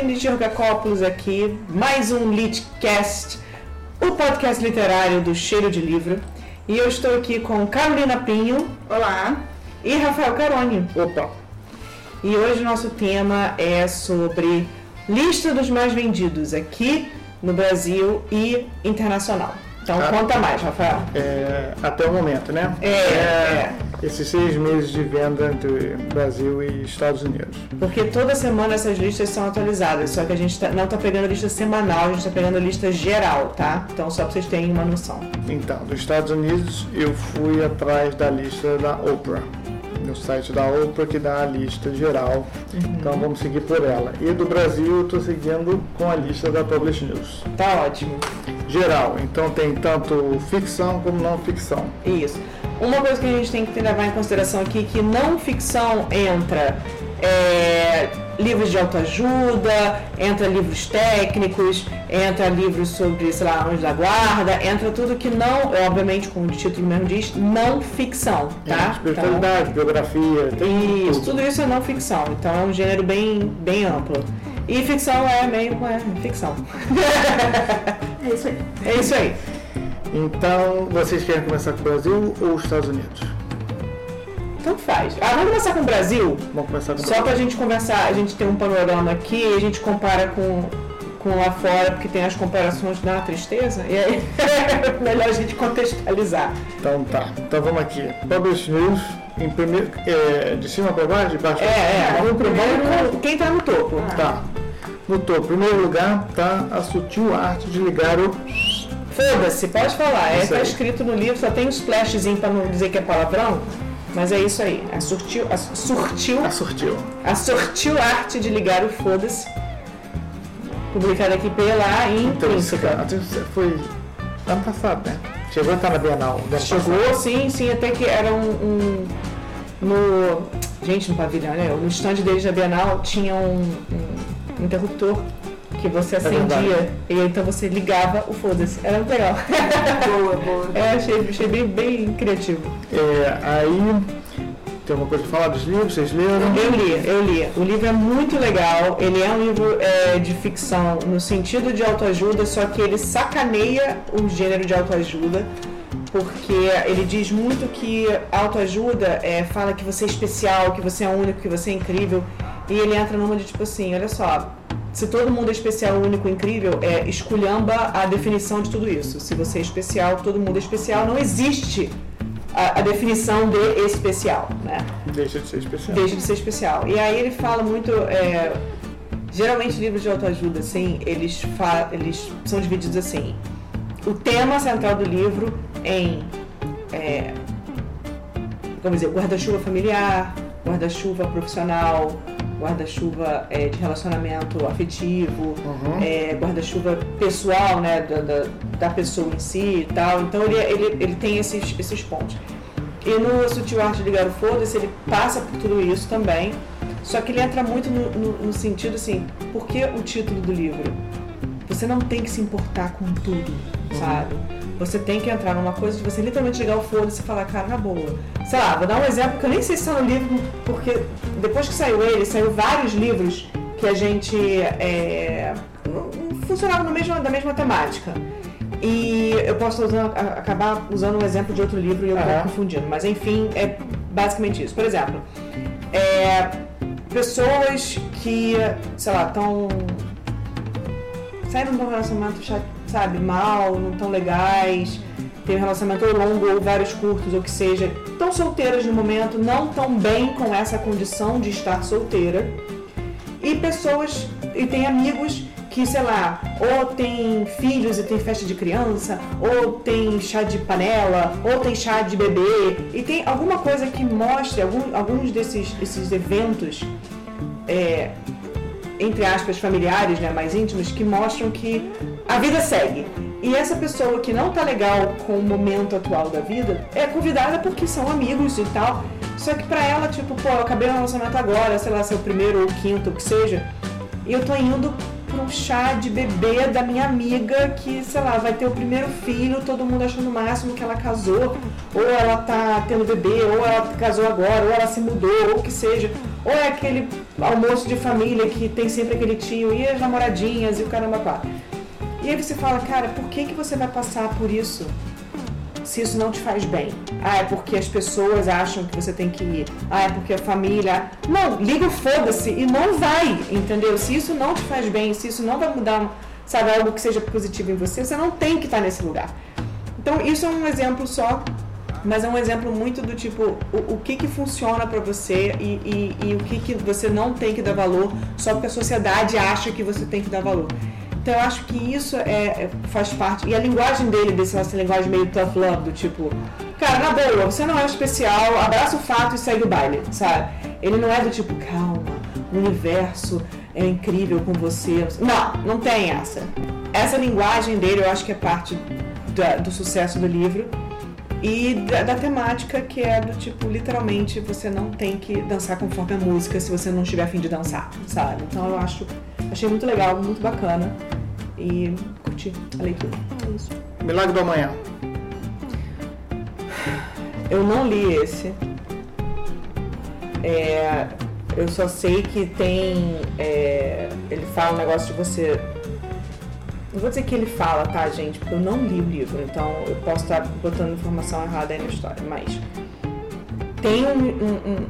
Aline Georgacopoulos aqui, mais um Litcast, o podcast literário do Cheiro de Livro. E eu estou aqui com Carolina Pinho. Olá. E Rafael Caroni. Opa. E hoje o nosso tema é sobre lista dos mais vendidos aqui no Brasil e internacional. Então ah, conta mais, Rafael. É, até o momento, né? É, é, Esses seis meses de venda entre Brasil e Estados Unidos. Porque toda semana essas listas são atualizadas, só que a gente tá, não está pegando a lista semanal, a gente está pegando a lista geral, tá? Então só para vocês terem uma noção. Então, dos Estados Unidos eu fui atrás da lista da Oprah no site da Oprah que dá a lista geral. Uhum. Então vamos seguir por ela. E do Brasil eu estou seguindo com a lista da Publish News. Tá ótimo. Geral, então tem tanto ficção como não ficção. Isso. Uma coisa que a gente tem que levar em consideração aqui que não ficção entra é, livros de autoajuda, entra livros técnicos, entra livros sobre, sei lá, anjos da guarda, entra tudo que não, obviamente, como o título mesmo diz, não ficção, tá? É, espiritualidade, então, biografia, tem isso, tudo. tudo isso é não ficção, então é um gênero bem, bem amplo. E ficção é meio é, ficção. é isso aí. É isso aí. Então, vocês querem começar com o Brasil ou os Estados Unidos? Tanto faz. Ah, vamos começar com o Brasil? Vamos começar com o Só Brasil. pra gente conversar, a gente tem um panorama aqui e a gente compara com, com lá fora, porque tem as comparações da tristeza, e aí é melhor a gente contextualizar. Então tá. Então vamos aqui. Publish News, em primeiro, é, de cima para baixo, de baixo É, é. Vamos primeiro, quem tá no topo. Tá. No topo, em primeiro lugar, tá a sutil arte de ligar o Foda-se, pode falar. É, tá escrito no livro, só tem um splashzinho pra não dizer que é palavrão. Mas é isso aí. A surtiu, a surtiu, a surtiu, a surtiu arte de ligar o foda-se. Publicada aqui pela Intrínseca. Foi ano passado, né? Chegou a estar na Bienal. Chegou, passado. sim, sim, até que era um, um, no gente no pavilhão, né? No stand deles da Bienal tinha um, um interruptor que você é acendia é e então você ligava o foda-se. Era muito legal. Boa, boa. É, achei, achei bem, bem criativo. É, aí tem alguma coisa para falar dos livros? Vocês leram? Eu li, eu li. O livro é muito legal. Ele é um livro é, de ficção no sentido de autoajuda, só que ele sacaneia o gênero de autoajuda. Porque ele diz muito que autoajuda é, fala que você é especial, que você é único, que você é incrível. E ele entra numa de tipo assim, olha só, se todo mundo é especial, único, incrível, é esculhamba a definição de tudo isso. Se você é especial, todo mundo é especial, não existe a, a, definição de especial, né? Deixa de ser especial. Deixa de ser especial. E aí ele fala muito, é, geralmente livros de autoajuda, assim, eles, eles são divididos assim. O tema central do livro em, é, vamos dizer, guarda-chuva familiar, guarda-chuva profissional, guarda-chuva é, de relacionamento afetivo, uhum. é, guarda-chuva pessoal, né, da, da, da, pessoa em si e tal. Então ele, ele, ele tem esses, esses pontos. E no Sutil Arte de Ligar o Foda-se, ele passa por tudo isso também, só que ele entra muito no, no, no sentido assim, por que o título do livro? Você não tem que se importar com tudo, uhum. sabe? Você tem que entrar numa coisa de você literalmente ligar o foda-se e falar, cara, na boa. Sei lá, vou dar um exemplo que eu nem sei se está no livro, porque depois que saiu ele, saiu vários livros que a gente é, funcionava no mesmo, da mesma temática. E eu posso usando, acabar usando um exemplo de outro livro e eu estou confundindo. Mas enfim, é basicamente isso. Por exemplo, é, pessoas que, sei lá, estão saindo de um relacionamento chato sabe, mal, não tão legais, tem um relacionamento longo ou vários curtos, ou que seja, tão solteiras no momento, não tão bem com essa condição de estar solteira. E pessoas, e tem amigos que, sei lá, ou tem filhos e tem festa de criança, ou tem chá de panela, ou tem chá de bebê, e tem alguma coisa que mostre, algum, alguns desses, desses eventos é, entre aspas, familiares, né, mais íntimos, que mostram que a vida segue. E essa pessoa que não tá legal com o momento atual da vida é convidada porque são amigos e tal. Só que pra ela, tipo, pô, eu acabei o relacionamento agora, sei lá, se é o primeiro ou o quinto, o que seja, e eu tô indo pra um chá de bebê da minha amiga que, sei lá, vai ter o primeiro filho, todo mundo achando o máximo que ela casou, ou ela tá tendo bebê, ou ela casou agora, ou ela se mudou, ou o que seja. Ou é aquele almoço de família que tem sempre aquele tio e as namoradinhas e o caramba quatro. E aí você fala, cara, por que, que você vai passar por isso? se isso não te faz bem. Ah, é porque as pessoas acham que você tem que ir. Ah, é porque a família. Não, liga o foda-se e não vai, entendeu? Se isso não te faz bem, se isso não vai mudar, sabe, algo que seja positivo em você, você não tem que estar nesse lugar. Então, isso é um exemplo só, mas é um exemplo muito do tipo, o, o que que funciona para você e, e, e o que que você não tem que dar valor só porque a sociedade acha que você tem que dar valor. Então eu acho que isso é, é, faz parte. E a linguagem dele, desse nossa linguagem meio tough love, do tipo, cara, na boa, você não é especial, abraça o fato e segue o baile, sabe? Ele não é do tipo, calma, o universo é incrível com você. Não, não tem essa. Essa linguagem dele eu acho que é parte do sucesso do livro e da, da, temática que é do tipo, literalmente, você não tem que dançar conforme a música se você não estiver afim de dançar, sabe? Então eu acho Achei muito legal, muito bacana. E curti a leitura. É isso. Milagre do Amanhã. Eu não li esse. É, eu só sei que tem. É, ele fala um negócio de você. Não vou dizer que ele fala, tá, gente? Porque eu não li o livro, então eu posso estar botando informação errada aí na história. Mas tem um, um, um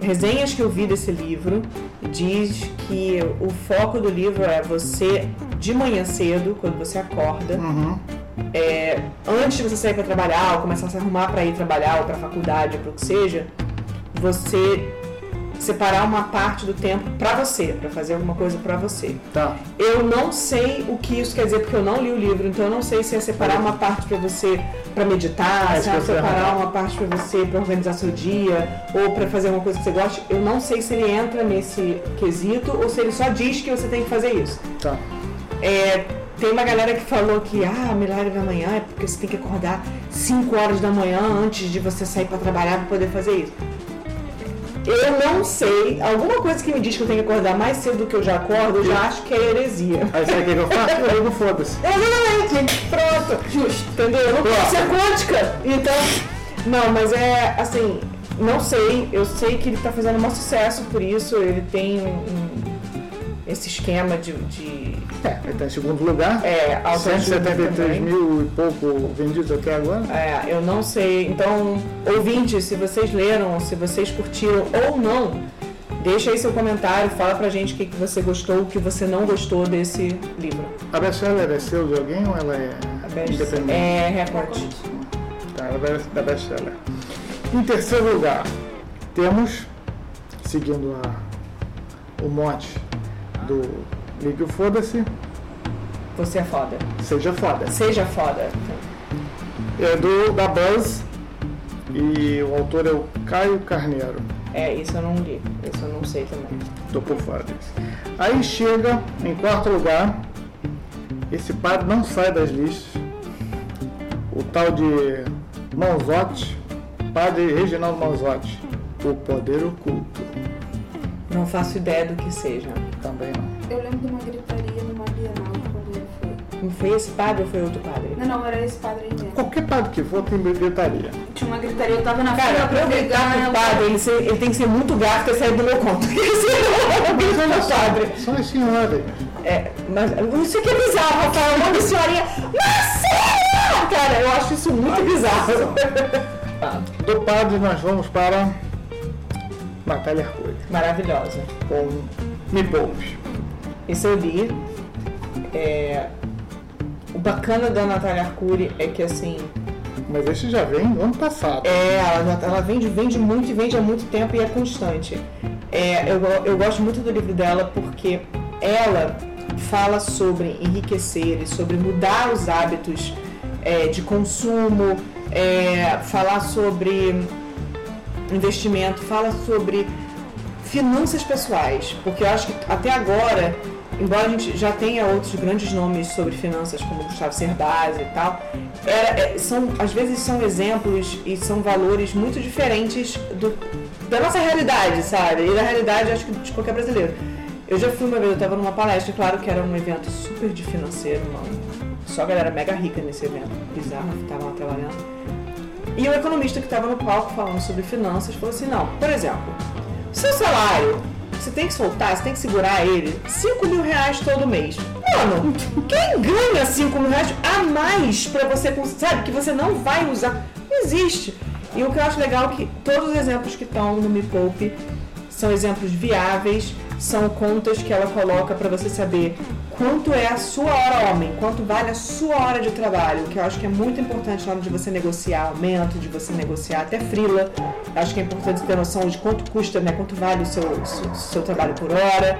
resenhas que eu vi desse livro diz que o foco do livro é você de manhã cedo, quando você acorda, uhum. é, antes de você sair para trabalhar, ou começar a se arrumar para ir trabalhar, ou para faculdade, ou para o que seja, você separar uma parte do tempo para você, para fazer alguma coisa para você. Tá. Eu não sei o que isso quer dizer porque eu não li o livro, então eu não sei se é separar uma parte para você para meditar, é, se é separar uma parte para você para organizar seu dia ou para fazer uma coisa que você gosta. Eu não sei se ele entra nesse quesito ou se ele só diz que você tem que fazer isso. Tá. É, tem uma galera que falou que ah, milagre da manhã é porque você tem que acordar 5 horas da manhã antes de você sair para trabalhar para poder fazer isso. Eu não sei. Alguma coisa que me diz que eu tenho que acordar mais cedo do que eu já acordo, eu já acho que é heresia. Aí sabe o que eu faço? Eu ligo foda-se. Exatamente. Pronto. Justo. Entendeu? Eu não posso ser quântica. Então. Não, mas é assim. Não sei. Eu sei que ele tá fazendo um sucesso por isso. Ele tem um esse esquema de. de é, está em segundo lugar. É, 173 mil e pouco vendidos até agora. É, eu não sei. Então, ouvintes, se vocês leram, se vocês curtiram ou não, deixa aí seu comentário, fala pra gente o que, que você gostou, o que você não gostou desse livro. A best-seller é seu de alguém ou ela é independente? É Record. Tá, ela é da best-seller. Em terceiro lugar, temos, seguindo a, o mote do Ligue o Foda-se. Você é foda. Seja foda. Seja foda. É do da Buzz e o autor é o Caio Carneiro. É, isso eu não li. Isso eu não sei também. Tô por fora disso. Aí chega em quarto lugar. Esse padre não sai das listas. O tal de Manzotti, padre Reginaldo Manzotti, o poder oculto. Não faço ideia do que seja. Também não. Eu lembro de uma gritaria numa Bienal quando ele foi. Não foi esse padre ou foi outro padre? Não, não, era esse padre aí mesmo. Qualquer padre que for tem gritaria. Tinha uma gritaria, eu tava na Cara, fila pra eu gritar pro padre, ele, ser- ele tem que ser muito gato pra sair do meu conto. Esse é o padre. Só as senhoras. É, mas isso aqui é bizarro, Rafael. O nome da senhorinha. Marcela! Cara, eu acho isso muito bizarro. Do padre nós vamos para Natália Arcuri, Maravilhosa. com Me Poupe. Esse eu li. É, O bacana da Natália Arcuri é que assim. Mas esse já vem do ano passado. É, ela, já- ela vende, vende muito e vende há muito tempo e é constante. É, eu, eu gosto muito do livro dela porque ela fala sobre enriquecer e sobre mudar os hábitos é, de consumo, é, falar sobre investimento, fala sobre finanças pessoais, porque eu acho que até agora, embora a gente já tenha outros grandes nomes sobre finanças, como Gustavo Cerbasi e tal, é, são, às vezes são exemplos e são valores muito diferentes do, da nossa realidade, sabe? E da realidade, acho que de qualquer brasileiro. Eu já fui uma vez, eu estava numa palestra, claro que era um evento super de financeiro, mano. Só galera mega rica nesse evento, bizarro, que estavam lá trabalhando. E o economista que estava no palco falando sobre finanças falou assim: não, por exemplo, seu salário, você tem que soltar, você tem que segurar ele 5 mil reais todo mês. Mano, quem ganha 5 mil reais a mais pra você, sabe, que você não vai usar? Não existe. E o que eu acho legal é que todos os exemplos que estão no Me Poupe são exemplos viáveis, são contas que ela coloca para você saber quanto é a sua hora homem, quanto vale a sua hora de trabalho, que eu acho que é muito importante na hora de você negociar aumento, de você negociar até frila. Acho que é importante ter noção de quanto custa, né, quanto vale o seu, seu, seu trabalho por hora.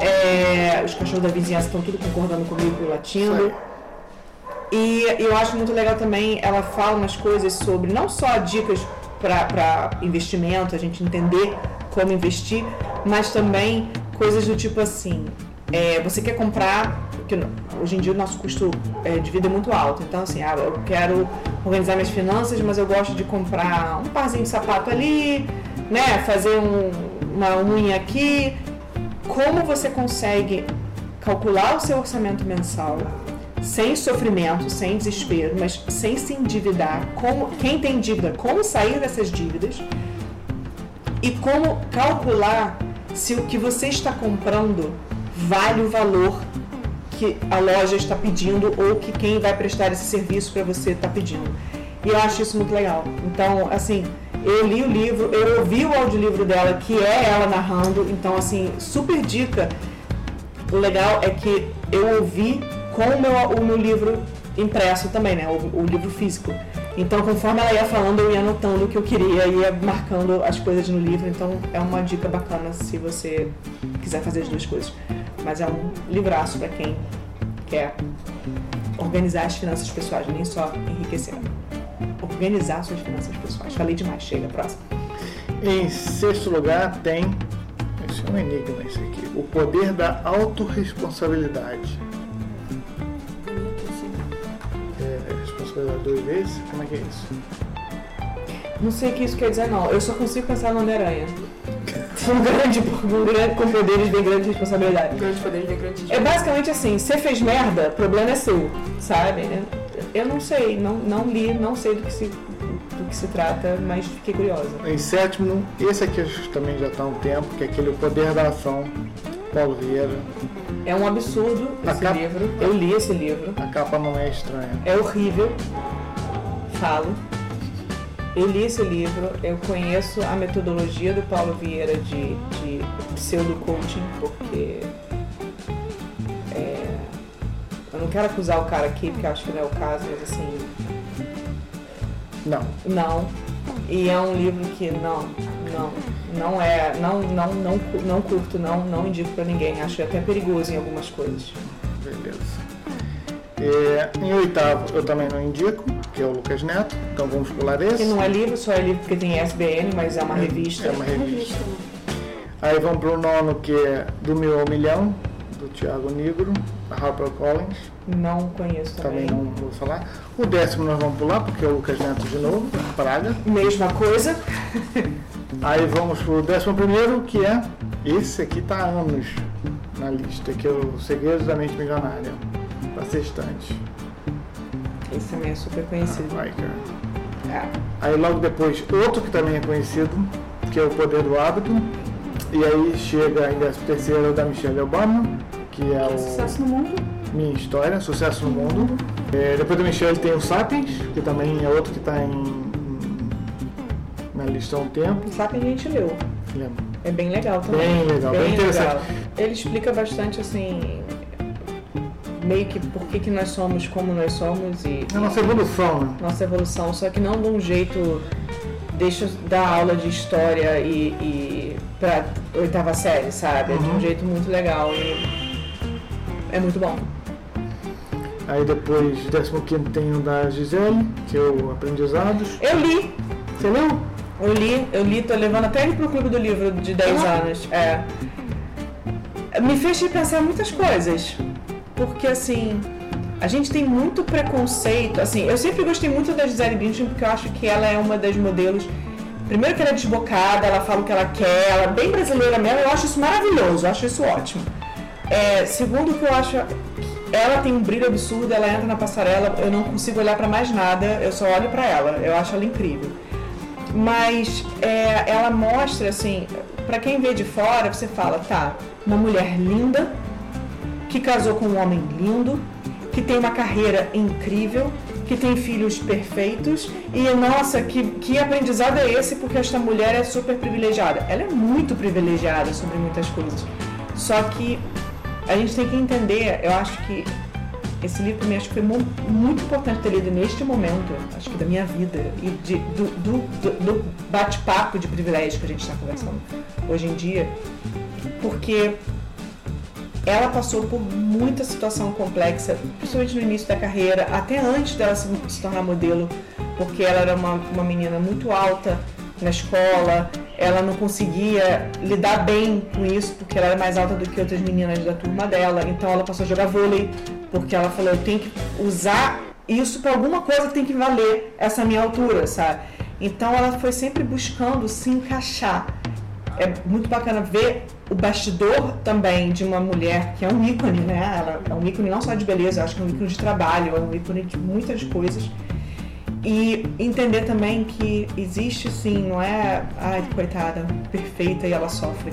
É, os cachorros da vizinhança estão tudo concordando comigo, latindo. E eu acho muito legal também, ela fala umas coisas sobre não só dicas para investimento, a gente entender como investir, mas também coisas do tipo assim, é, você quer comprar, porque hoje em dia o nosso custo é, de vida é muito alto, então assim, ah, eu quero organizar minhas finanças, mas eu gosto de comprar um parzinho de sapato ali, né, fazer um, uma unha aqui. Como você consegue calcular o seu orçamento mensal sem sofrimento, sem desespero, mas sem se endividar. Como, quem tem dívida, como sair dessas dívidas e como calcular se o que você está comprando vale o valor que a loja está pedindo ou que quem vai prestar esse serviço para você está pedindo. E eu acho isso muito legal. Então, assim, eu li o livro, eu ouvi o audiolivro dela, que é ela narrando, então, assim, super dica. O legal é que eu ouvi com o meu, o meu livro impresso também, né? O, o, livro físico. Então, conforme ela ia falando, eu ia anotando o que eu queria, ia marcando as coisas no livro. Então, é uma dica bacana se você quiser fazer as duas coisas. Mas é um livraço para quem quer organizar as finanças pessoais, nem só enriquecer. Organizar suas finanças pessoais. Falei demais, chega, próximo. Em sexto lugar tem. Esse é um enigma, esse aqui. O poder da autorresponsabilidade. duas vezes? Como é que é isso? Não sei o que isso quer dizer, não. Eu só consigo pensar no Homem-Aranha. Um grande, um grande, com poderes vem grande responsabilidade. Grandes poderes vem grande É basicamente assim, você fez merda, problema é seu, sabe? Eu não sei, não, não li, não sei do que se, do que se trata, mas fiquei curiosa. Em sétimo, esse aqui também já está há um tempo, que é aquele O Poder da Ação, Paulo Vieira. É um absurdo A esse capa- livro. Eu li esse livro. A capa não é estranha. É horrível. Falo. Eu li esse livro, eu conheço a metodologia do Paulo Vieira de, de pseudo-coaching, porque é, eu não quero acusar o cara aqui, porque acho que não é o caso, mas assim, Não. não. E é um livro que não, não, não é, não, não, não, não curto, não, não indico pra ninguém. Acho até perigoso em algumas coisas. Beleza. É, em oitavo, eu também não indico, que é o Lucas Neto. Então vamos pular esse. Que não é livro, só é livro porque tem ISBN, mas é uma revista. É uma revista. Aí vamos pro nono, que é Do Mil ao Milhão, do Thiago Negro, da HarperCollins. Não conheço Também também. não vou falar. O décimo nós vamos pular, porque é o Lucas Neto de novo, Praga. Mesma coisa. Aí vamos pro décimo primeiro, que é esse aqui tá há anos na lista, que é o Segredos da Mente Milionária, da Sextante. Esse também é super conhecido. Riker. É. Aí logo depois, outro que também é conhecido, que é o Poder do Hábito. E aí chega em décimo terceiro da Michelle Obama, que é o Sucesso no mundo. Minha História, Sucesso no Mundo. É, depois da Michelle tem o Sapiens, que também é outro que está em, na lista há um tempo. Sabe a gente leu. Lembra? É bem legal também. Bem legal, bem interessante. legal. Ele explica bastante assim. Meio que por que, que nós somos como nós somos e. É a nossa evolução, né? nossa evolução, só que não de um jeito deixa eu dar aula de história e, e pra oitava série, sabe? É de um Uhum. jeito muito legal e é muito bom. Aí depois, 15 tem o da Gisele, que é o Aprendizados. Eu li, Você leu? eu li, eu li, tô levando até ele pro clube do livro de 10 Ah. anos. É. Me fez pensar muitas coisas. Porque assim, a gente tem muito preconceito. Assim, eu sempre gostei muito da Gisele Bündchen porque eu acho que ela é uma das modelos Primeiro que ela é desbocada, ela fala o que ela quer, ela é bem brasileira mesmo, eu acho isso maravilhoso, eu acho isso ótimo. É, segundo que eu acho, ela tem um brilho absurdo, ela entra na passarela, eu não consigo olhar para mais nada, eu só olho para ela, eu acho ela incrível. Mas é, ela mostra assim, para quem vê de fora, você fala, tá, uma mulher linda, que casou com um homem lindo, que tem uma carreira incrível, que tem filhos perfeitos e nossa, que, que aprendizado é esse porque esta mulher é super privilegiada. Ela é muito privilegiada sobre muitas coisas. Só que a gente tem que entender, eu acho que esse livro também acho que foi muito importante ter lido neste momento, acho que da minha vida e de, do, do, do bate-papo de privilégio que a gente está conversando hoje em dia, porque ela passou por muita situação complexa, principalmente no início da carreira, até antes dela se, se tornar modelo, porque ela era uma, uma menina muito alta na escola, ela não conseguia lidar bem com isso, porque ela era mais alta do que outras meninas da turma dela, então ela passou a jogar vôlei, porque ela falou, eu tenho que usar isso para alguma coisa tem que valer essa minha altura, sabe? Então ela foi sempre buscando se encaixar. É muito bacana ver o bastidor também de uma mulher que é um ícone, né? Ela é um ícone não só de beleza, acho que é um ícone de trabalho, é um ícone de muitas coisas. E entender também que existe sim, não é, ai, coitada, perfeita e ela sofre.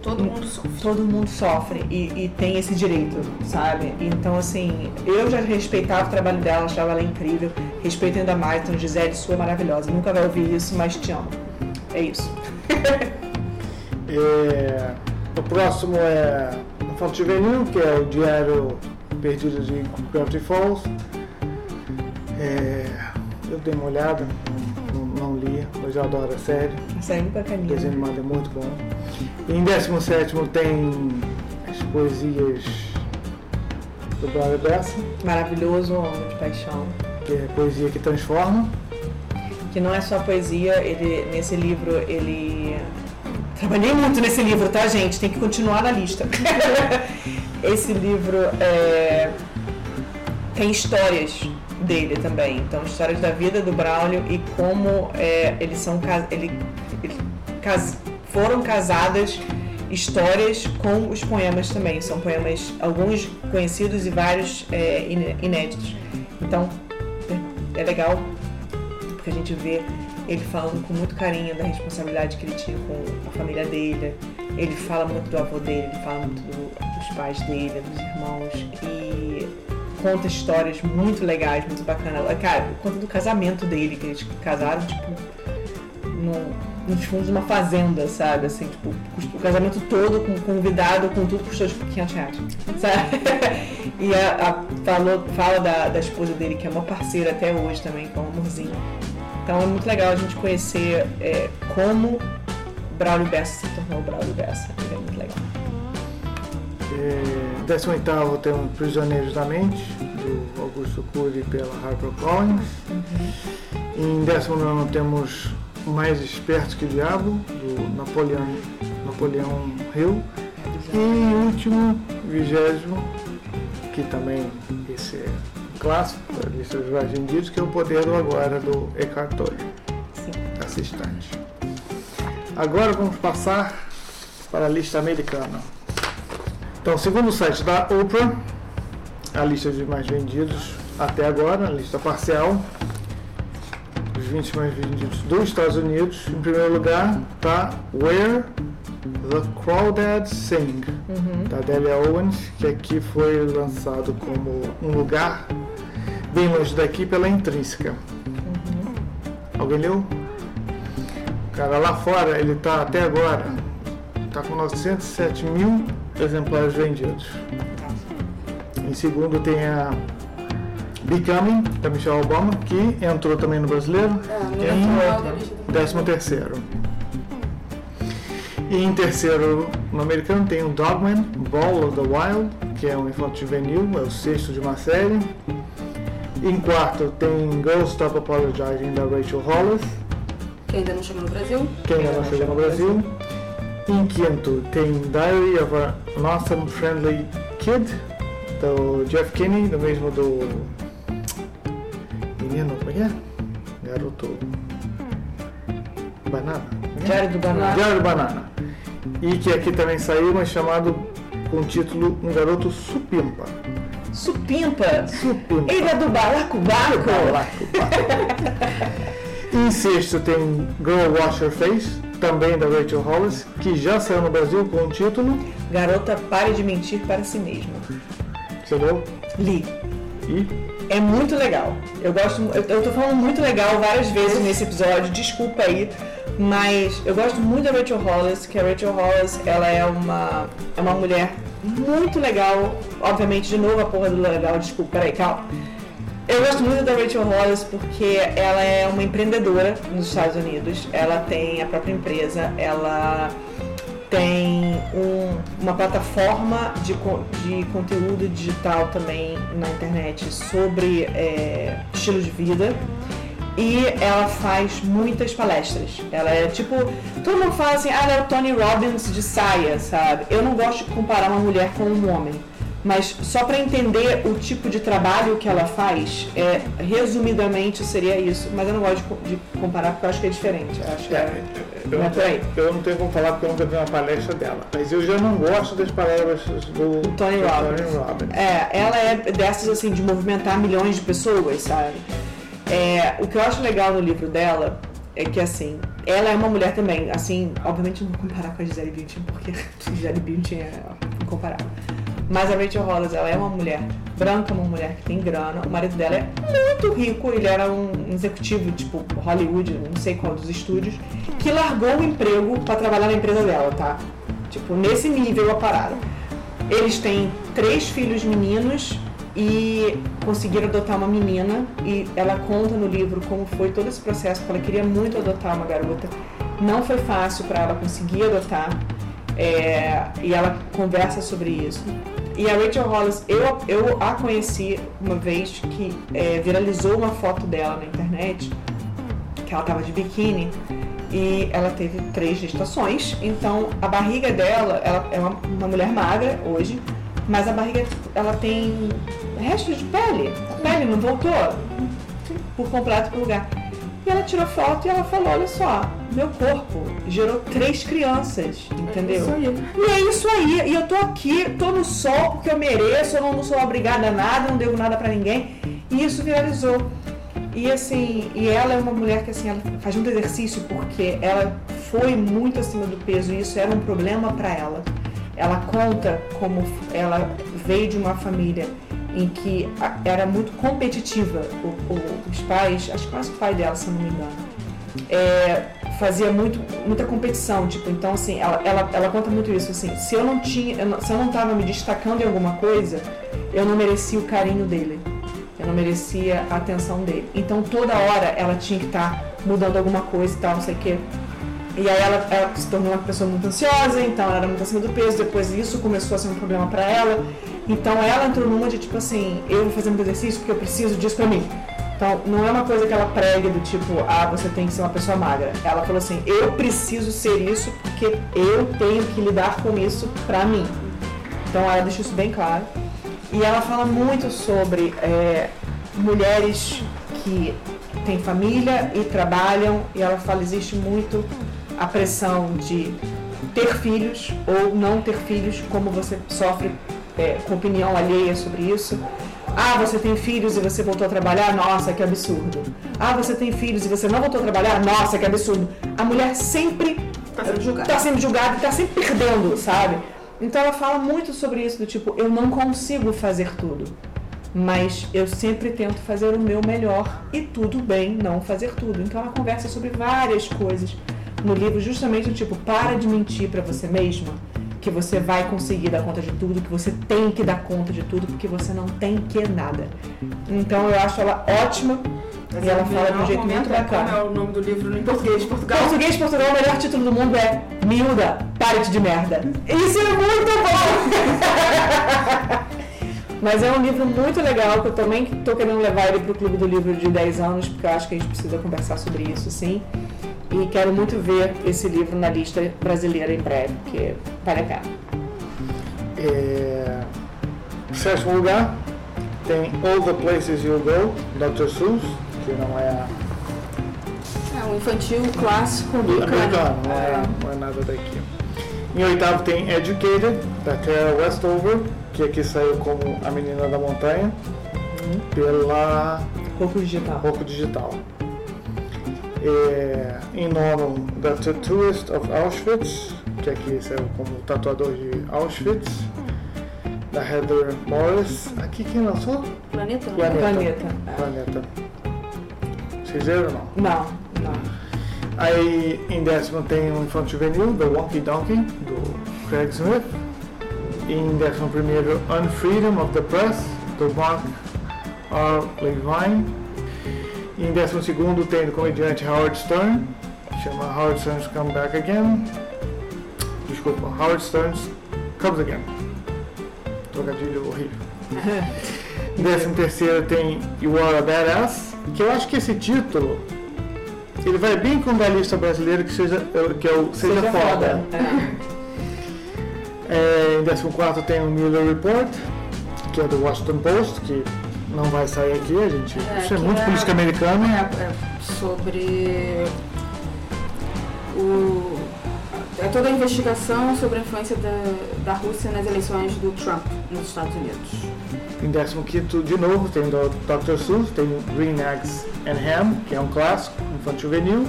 Todo mundo sofre. Todo mundo sofre e, e, tem esse direito, sabe? Então, assim, eu já respeitava o trabalho dela, achava ela incrível, respeito ainda mais. Então, Gisele, sua maravilhosa. Nunca vai ouvir isso, mas te amo. É isso. é, o próximo é o Fonte Juvenil, que é o Diário Perdido de Gravity Falls. É, eu dei uma olhada, não, não, li, mas eu adoro a série. A série é muito bacaninha. O desenho animado é muito bom. E em 17 tem as poesias do Brian Bessa. Maravilhoso, Homem de Paixão. Que é poesia que transforma. Que não é só poesia, ele, nesse livro ele. Trabalhei muito nesse livro, tá, gente? Tem que continuar na lista. Esse livro é... tem histórias dele também. Então, histórias da vida do Braulio e como é, eles são ele, ele, cas, foram casadas histórias com os poemas também. São poemas, alguns conhecidos e vários é, inéditos. Então, é, é legal porque a gente vê ele falando com muito carinho da responsabilidade que ele tinha com a família dele. Ele fala muito do avô dele, ele fala muito do, dos pais dele, dos irmãos. E conta histórias muito legais, muito bacanas. Cara, conta do casamento dele, que eles casaram, tipo, no, nos fundos de uma fazenda, sabe? Assim, tipo, o casamento todo com convidado, com tudo, custou tipo 500 reais, sabe? e a, a, falou, fala da, da esposa dele, que é uma parceira até hoje também, que é um amorzinho. Então é muito legal a gente conhecer é, como Braulio Bessa se tornou Braulio Bessa. É muito legal. É, 18 tem Prisioneiros da Mente, do Augusto Cury pela HarperCollins. Uhum. Em 19 temos Mais Esperto que o Diabo, do Napoleão, Napoleão Hill. E em último, vigésimo, que também esse é um clássico da lista dos mais vendidos, que é o Poder do Agora, do Eckhart Tolle, assistente. Agora vamos passar para a lista americana. Então, segundo o site da Oprah, a lista de mais vendidos até agora, a lista parcial, os 20 mais vendidos dos Estados Unidos. Em primeiro lugar está Where the Crawdads Sing, uhum. da Delia Owens, que aqui foi lançado como um lugar bem longe daqui pela Intrínseca. Uhum. Alguém leu? O cara lá fora, ele está até agora, está com 907 mil exemplares vendidos. Em segundo tem a Becoming, da Michelle Obama, que entrou também no brasileiro. É, em décimo terceiro. E em terceiro no americano tem o Dogman, Ball of the Wild, que é um infanto juvenil, é o sexto de uma série. Em quarto tem Girls Stop Apologizing, da Rachel Hollis. Que ainda não chegou no Brasil. Que ainda não chegou no Brasil. Em quinto tem Diary of a Awesome Friendly Kid, do Jeff Kinney, do mesmo do. Menino, como é que é? Garoto. Banana? Diário do Banana. Diário do Banana. E que aqui também saiu, mas chamado com o título Um Garoto Supimpa. Supimpa. Supimpa. Ele é do Balacobaco. em sexto tem Girl Wash Your Face, também da Rachel Hollis, que já saiu no Brasil com o título. Garota, pare de mentir para si mesma. Você leu? Li. E? É muito legal. Eu gosto. Eu, eu tô falando muito legal várias vezes nesse episódio, desculpa aí. Mas eu gosto muito da Rachel Hollis, que a Rachel Hollis, ela é uma, é uma mulher muito legal. Obviamente, de novo, a porra do legal, desculpa, peraí, calma. Eu gosto muito da Rachel Hollis porque ela é uma empreendedora nos Estados Unidos. Ela tem a própria empresa, ela tem um- uma plataforma de, de conteúdo digital também na internet sobre é, estilo de vida. E ela faz muitas palestras. Ela é tipo. Todo mundo fala assim, ah, ela é o Tony Robbins de saia, sabe? Eu não gosto de comparar uma mulher com um homem. Mas só para entender o tipo de trabalho que ela faz, é, resumidamente seria isso. Mas eu não gosto de, de comparar porque eu acho que é diferente. Eu acho que é, Eu não é não, por aí. eu não tenho como falar porque eu nunca vi uma palestra dela. Mas eu já não gosto das palestras do Tony do Robbins. Tony Robbins. É, ela é dessas assim de movimentar milhões de pessoas, sabe? É, o que eu acho legal no livro dela é que assim, ela é uma mulher também, assim, obviamente não vou comparar com a Gisele Bündchen, porque Gisele Bündchen é incomparável. Mas a Rachel Hollis, ela é uma mulher branca, uma mulher que tem grana. O marido dela é muito rico, ele era um executivo, tipo, Hollywood, não sei qual dos estúdios, que largou o emprego pra trabalhar na empresa dela, tá? Tipo, nesse nível a parada. Eles têm três filhos meninos e conseguiram adotar uma menina. E ela conta no livro como foi todo esse processo, porque ela queria muito adotar uma garota. Não foi fácil para ela conseguir adotar. é, e ela conversa sobre isso. E a Rachel Hollis, eu, eu a conheci uma vez que é, viralizou uma foto dela na internet, que ela tava de biquíni e ela teve três gestações. Então a barriga dela, ela é uma, uma mulher magra hoje, mas a barriga ela tem restos de pele. A pele não voltou por completo pro lugar. E ela tirou foto e ela falou, olha só, meu corpo gerou três crianças, entendeu? Isso aí. E é isso aí. E eu tô aqui, tô no sol porque eu mereço, eu não sou obrigada a nada, não devo nada pra ninguém. E isso viralizou. E assim, e ela é uma mulher que assim, ela faz muito exercício porque ela foi muito acima do peso e isso era um problema pra ela. Ela conta como ela veio de uma família em que era muito competitiva. O- o- os pais, acho que quase o pai dela, se não me engano, é, fazia muito, muita competição, tipo, então assim, ela, ela, ela conta muito isso, assim, se eu não tinha, se eu não tava me destacando em alguma coisa, eu não merecia o carinho dele, eu não merecia a atenção dele. Então toda hora ela tinha que estar mudando alguma coisa e tal, não sei o quê. E aí ela, ela se tornou uma pessoa muito ansiosa, então ela era muito acima do peso, depois isso começou a ser um problema pra ela. Então ela entrou numa de tipo assim, eu vou fazer muito exercício porque eu preciso disso pra mim. Então não é uma coisa que ela pregue do tipo, ah, você tem que ser uma pessoa magra. Ela falou assim, eu preciso ser isso porque eu tenho que lidar com isso pra mim. Então ela deixa isso bem claro. E ela fala muito sobre é, mulheres que têm família e trabalham, e ela fala existe muito a pressão de ter filhos ou não ter filhos, como você sofre é, com opinião alheia sobre isso. Ah, você tem filhos e você voltou a trabalhar? Nossa, que absurdo. Ah, você tem filhos e você não voltou a trabalhar? Nossa, que absurdo. A mulher sempre Tá sendo julgada. tá sendo julgada e tá sempre perdendo, sabe? Então ela fala muito sobre isso, do tipo, eu não consigo fazer tudo. Mas eu sempre tento fazer o meu melhor e tudo bem não fazer tudo. Então ela conversa sobre várias coisas no livro, justamente do tipo, para de mentir pra você mesma que você vai conseguir dar conta de tudo, que você tem que dar conta de tudo, porque você não tem que nada. Então eu acho ela ótima e ela fala de um jeito muito bacana. Como é o nome do livro em português de Portugal? Português Portugal, o melhor título do mundo é Miúda, pare de merda. Isso é muito bom! Mas é um livro muito legal, que eu também estou querendo levar ele para o Clube do Livro de 10 anos, porque eu acho que a gente precisa conversar sobre isso, sim. E quero muito ver esse livro na lista brasileira em breve, porque vale a pena. É... Sétimo lugar tem All the Places You Go, Dr. Seuss, que não é a É um infantil clássico americano. não é, não é nada daqui. Em oitavo tem Educated, da Tara Westover, que aqui saiu como A Menina da Montanha, pela Pouco digital. Roku Digital. É, em nono, The Tattooist of Auschwitz, que aqui saiu como Tatuador de Auschwitz, da Heather Morris. Aqui quem lançou? Planeta? Planeta. Planeta. Planeta. Vocês viram ou não? Não, não. Aí em décimo tem um infanto juvenil, The Wonky Donkey, do Craig Smith. E em décimo primeiro, Unfreedom of the Press, do Mark R. Levine. Em décimo segundo tem o comediante Howard Stern, que chama Howard Stern's Come Back Again. Desculpa, Howard Stern's Comes Again. Trocadilho horrível. Em décimo terceiro tem You Are a Badass, que eu acho que esse título ele vai bem com o da lista brasileira que, seja, que é o Seja, Foda. É. É, em 14 tem o Mueller Report, que é do Washington Post, que não vai sair aqui, a gente. É, isso é muito é- política americana. É, é sobre o, é toda a investigação sobre a influência da, da Rússia nas eleições do Trump nos Estados Unidos. Em 15 de novo tem do Dr. Seuss, tem o Green Eggs and Ham, que é um clássico, infantil juvenil.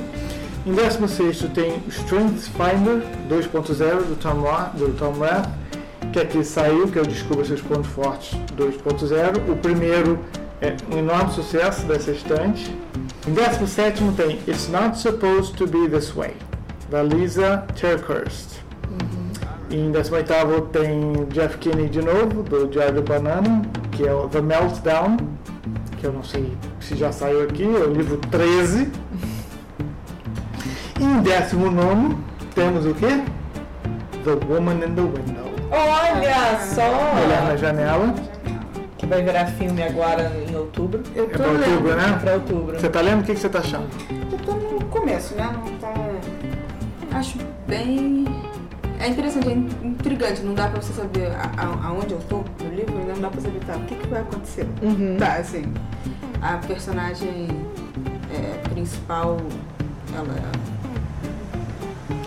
Em 16 tem o Strength Finder 2.0 do Tom, Ra- do Tom Rath, que aqui saiu, que é o Descubra Seus Pontos Fortes 2.0. O primeiro é um enorme sucesso dessa estante. Em 17 tem It's Not Supposed to Be This Way, da Lisa Terkhurst. E em 18 tem Jeff Kinney de novo, do Diário do Banana, que é o The Meltdown, que eu não sei se já saiu aqui, é o livro 13. E em 19 temos o quê? The Woman in the Window. Olha Mulher na só! janela. Que vai virar filme agora em outubro. Eu É pra outubro, né? Pra outubro. Você tá lendo? O que que você tá achando? Eu tô no começo, né? Não tá... Acho bem... É interessante, é in- intrigante. Não dá pra você saber a- a- aonde eu tô no livro, né? não dá pra saber tá, o que, que vai acontecer. Uhum. Tá, assim, a personagem é, principal, ela...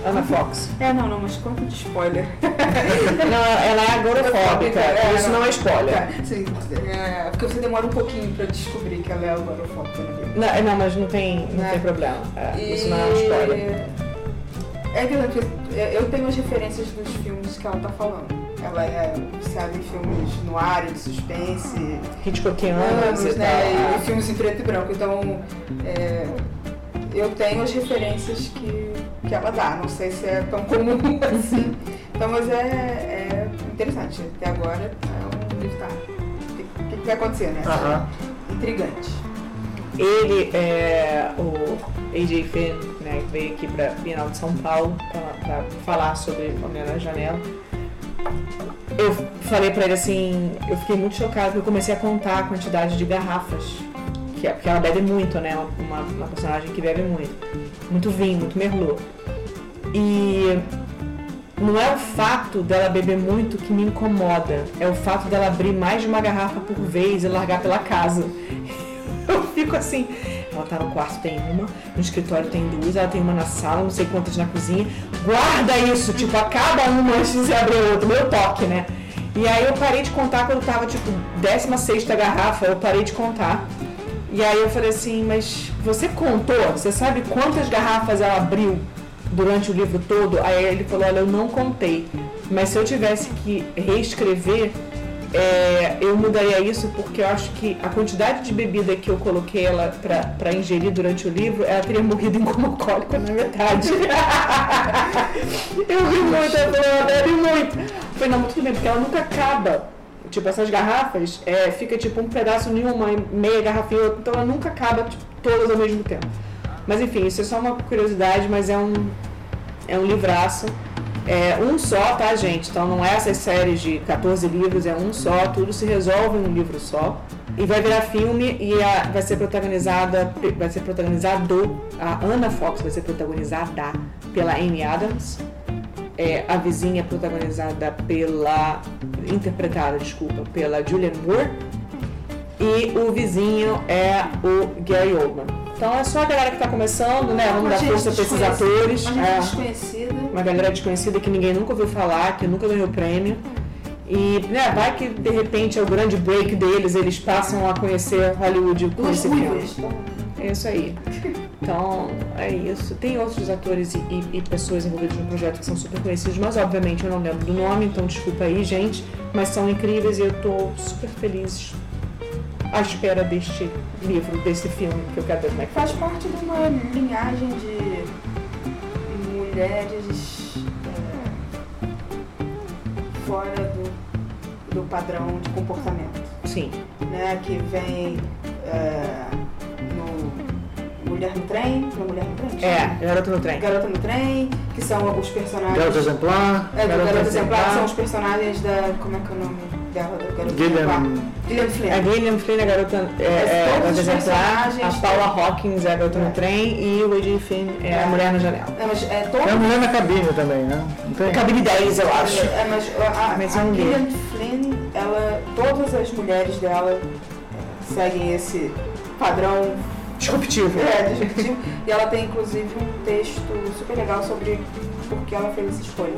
Ana Fox. É, não, não, mas conta de spoiler. Não, ela é agorofóbica. É, Isso não é spoiler. Tá, sim, é, porque você demora um pouquinho pra descobrir que ela é agorofóbica no livro. Não, não, mas não tem, não Né? tem problema. É, E- Isso não é um spoiler. É interessante, porque eu tenho as referências dos filmes que ela tá falando. Ela é viciada em filmes no ar, de suspense, Hitchcockianos anos, né? tal. E filmes em preto e branco. Então, é, eu tenho as referências que, que ela dá. Não sei se é tão comum assim. Então, mas é, é interessante. Até agora é um livro tá. O que, que vai acontecer, né? Aham. Intrigante. Ele é o AJ Finn, né, que veio aqui pra Bienal de São Paulo pra, pra falar sobre Mulher na Janela. Eu falei pra ele assim, eu fiquei muito chocada porque eu comecei a contar a quantidade de garrafas. Que, é- porque ela bebe muito, né? Uma, uma personagem que bebe muito. Muito vinho, muito merlot. E não é o fato dela beber muito que me incomoda, é o fato dela abrir mais de uma garrafa por vez e largar pela casa. Eu fico assim. Ela tá no quarto, tem uma, no escritório tem duas, ela tem uma na sala, não sei quantas na cozinha. Guarda isso, tipo, acaba uma antes de abrir outra, meu toque, né? E aí eu parei de contar quando tava, tipo, 16 garrafa, eu parei de contar. E aí eu falei assim, mas você contou? Você sabe quantas garrafas ela abriu durante o livro todo? Aí ele falou, olha, eu não contei. Mas se eu tivesse que reescrever, é, eu mudaria isso porque eu acho que a quantidade de bebida que eu coloquei ela pra ingerir durante o livro, ela teria morrido em coma alcoólico na metade. eu ri muito, eu falei, bebe muito. Falei, não, tudo bem, porque ela nunca acaba. Tipo, essas garrafas, é, fica tipo um pedaço em uma, meia outra, então ela nunca acaba tipo, todas ao mesmo tempo. Mas enfim, isso é só uma curiosidade, mas é um, é um livraço. É um só, tá, gente? Então não é essas séries de 14 livros, é um só, tudo se resolve em um livro só. E vai virar filme e a- vai ser protagonizada, vai ser protagonizado, a Anna Fox vai ser protagonizada pela Amy Adams. É, a vizinha protagonizada pela. interpretada, desculpa, pela Julianne Moore. E o vizinho é o Gary Oldman. Então é só a galera que tá começando, né? Vamos Uma dar força pra esses atores. Uma É. desconhecida. uma galera desconhecida que ninguém nunca ouviu falar, que nunca ganhou prêmio. E né, vai que de repente é o grande break deles, eles passam a conhecer Hollywood com Duas esse filme. É isso aí. Então, é isso. Tem outros atores e, e- e pessoas envolvidas no projeto que são super conhecidos, mas obviamente eu não lembro do nome, então desculpa aí, gente. Mas são incríveis e eu tô super feliz à espera deste livro, desse filme, que eu quero ver como é que faz parte de uma linhagem de mulheres é, fora do, do padrão de comportamento, Sim. né? Que vem é, Mulher no Trem, na Mulher no Trem? É, Garota no Trem. Garota no Trem, que são os personagens. Garoto exemplar, É, do Garota Garota Exemplar. Exemplar, são os personagens da. Como é que é o nome dela? Da Garota Exemplar? Gillian, Gillian Flynn. A Gillian Flynn é a garota é, é, garota exemplar, a Paula Hawkins é a garota É. no trem e o Wade Flynn é a É. mulher na janela. É, mas é é todo a mulher na cabine também, né? Não tem? Cabine 10, eu acho. É, mas a, a, Mas a não li. Gillian Flynn, ela, todas as mulheres dela é, seguem esse padrão Disruptivo. é, disruptivo. e ela tem inclusive um texto super legal sobre por que ela fez essa escolha,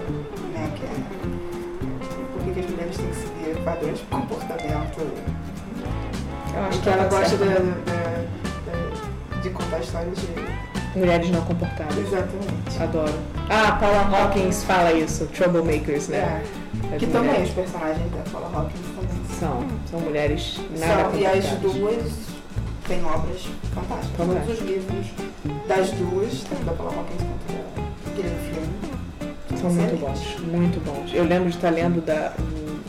né? Que é por que que as mulheres têm que seguir padrões de comportamento. Eu acho E que ela tá gosta certo. da- da- da- de contar histórias de. Mulheres não comportadas. Exatamente. Adoro. Ah, a Paula Hawkins fala isso, Troublemakers, né? É. Que também mulheres os personagens da Paula Hawkins também São, são mulheres nada São, e as duas têm obras fantásticas. Vamos Todos os livros das duas, tanto da Paula Hawkins quanto da Gillian Flynn. São muito bons, muito bons. Eu lembro de estar lendo da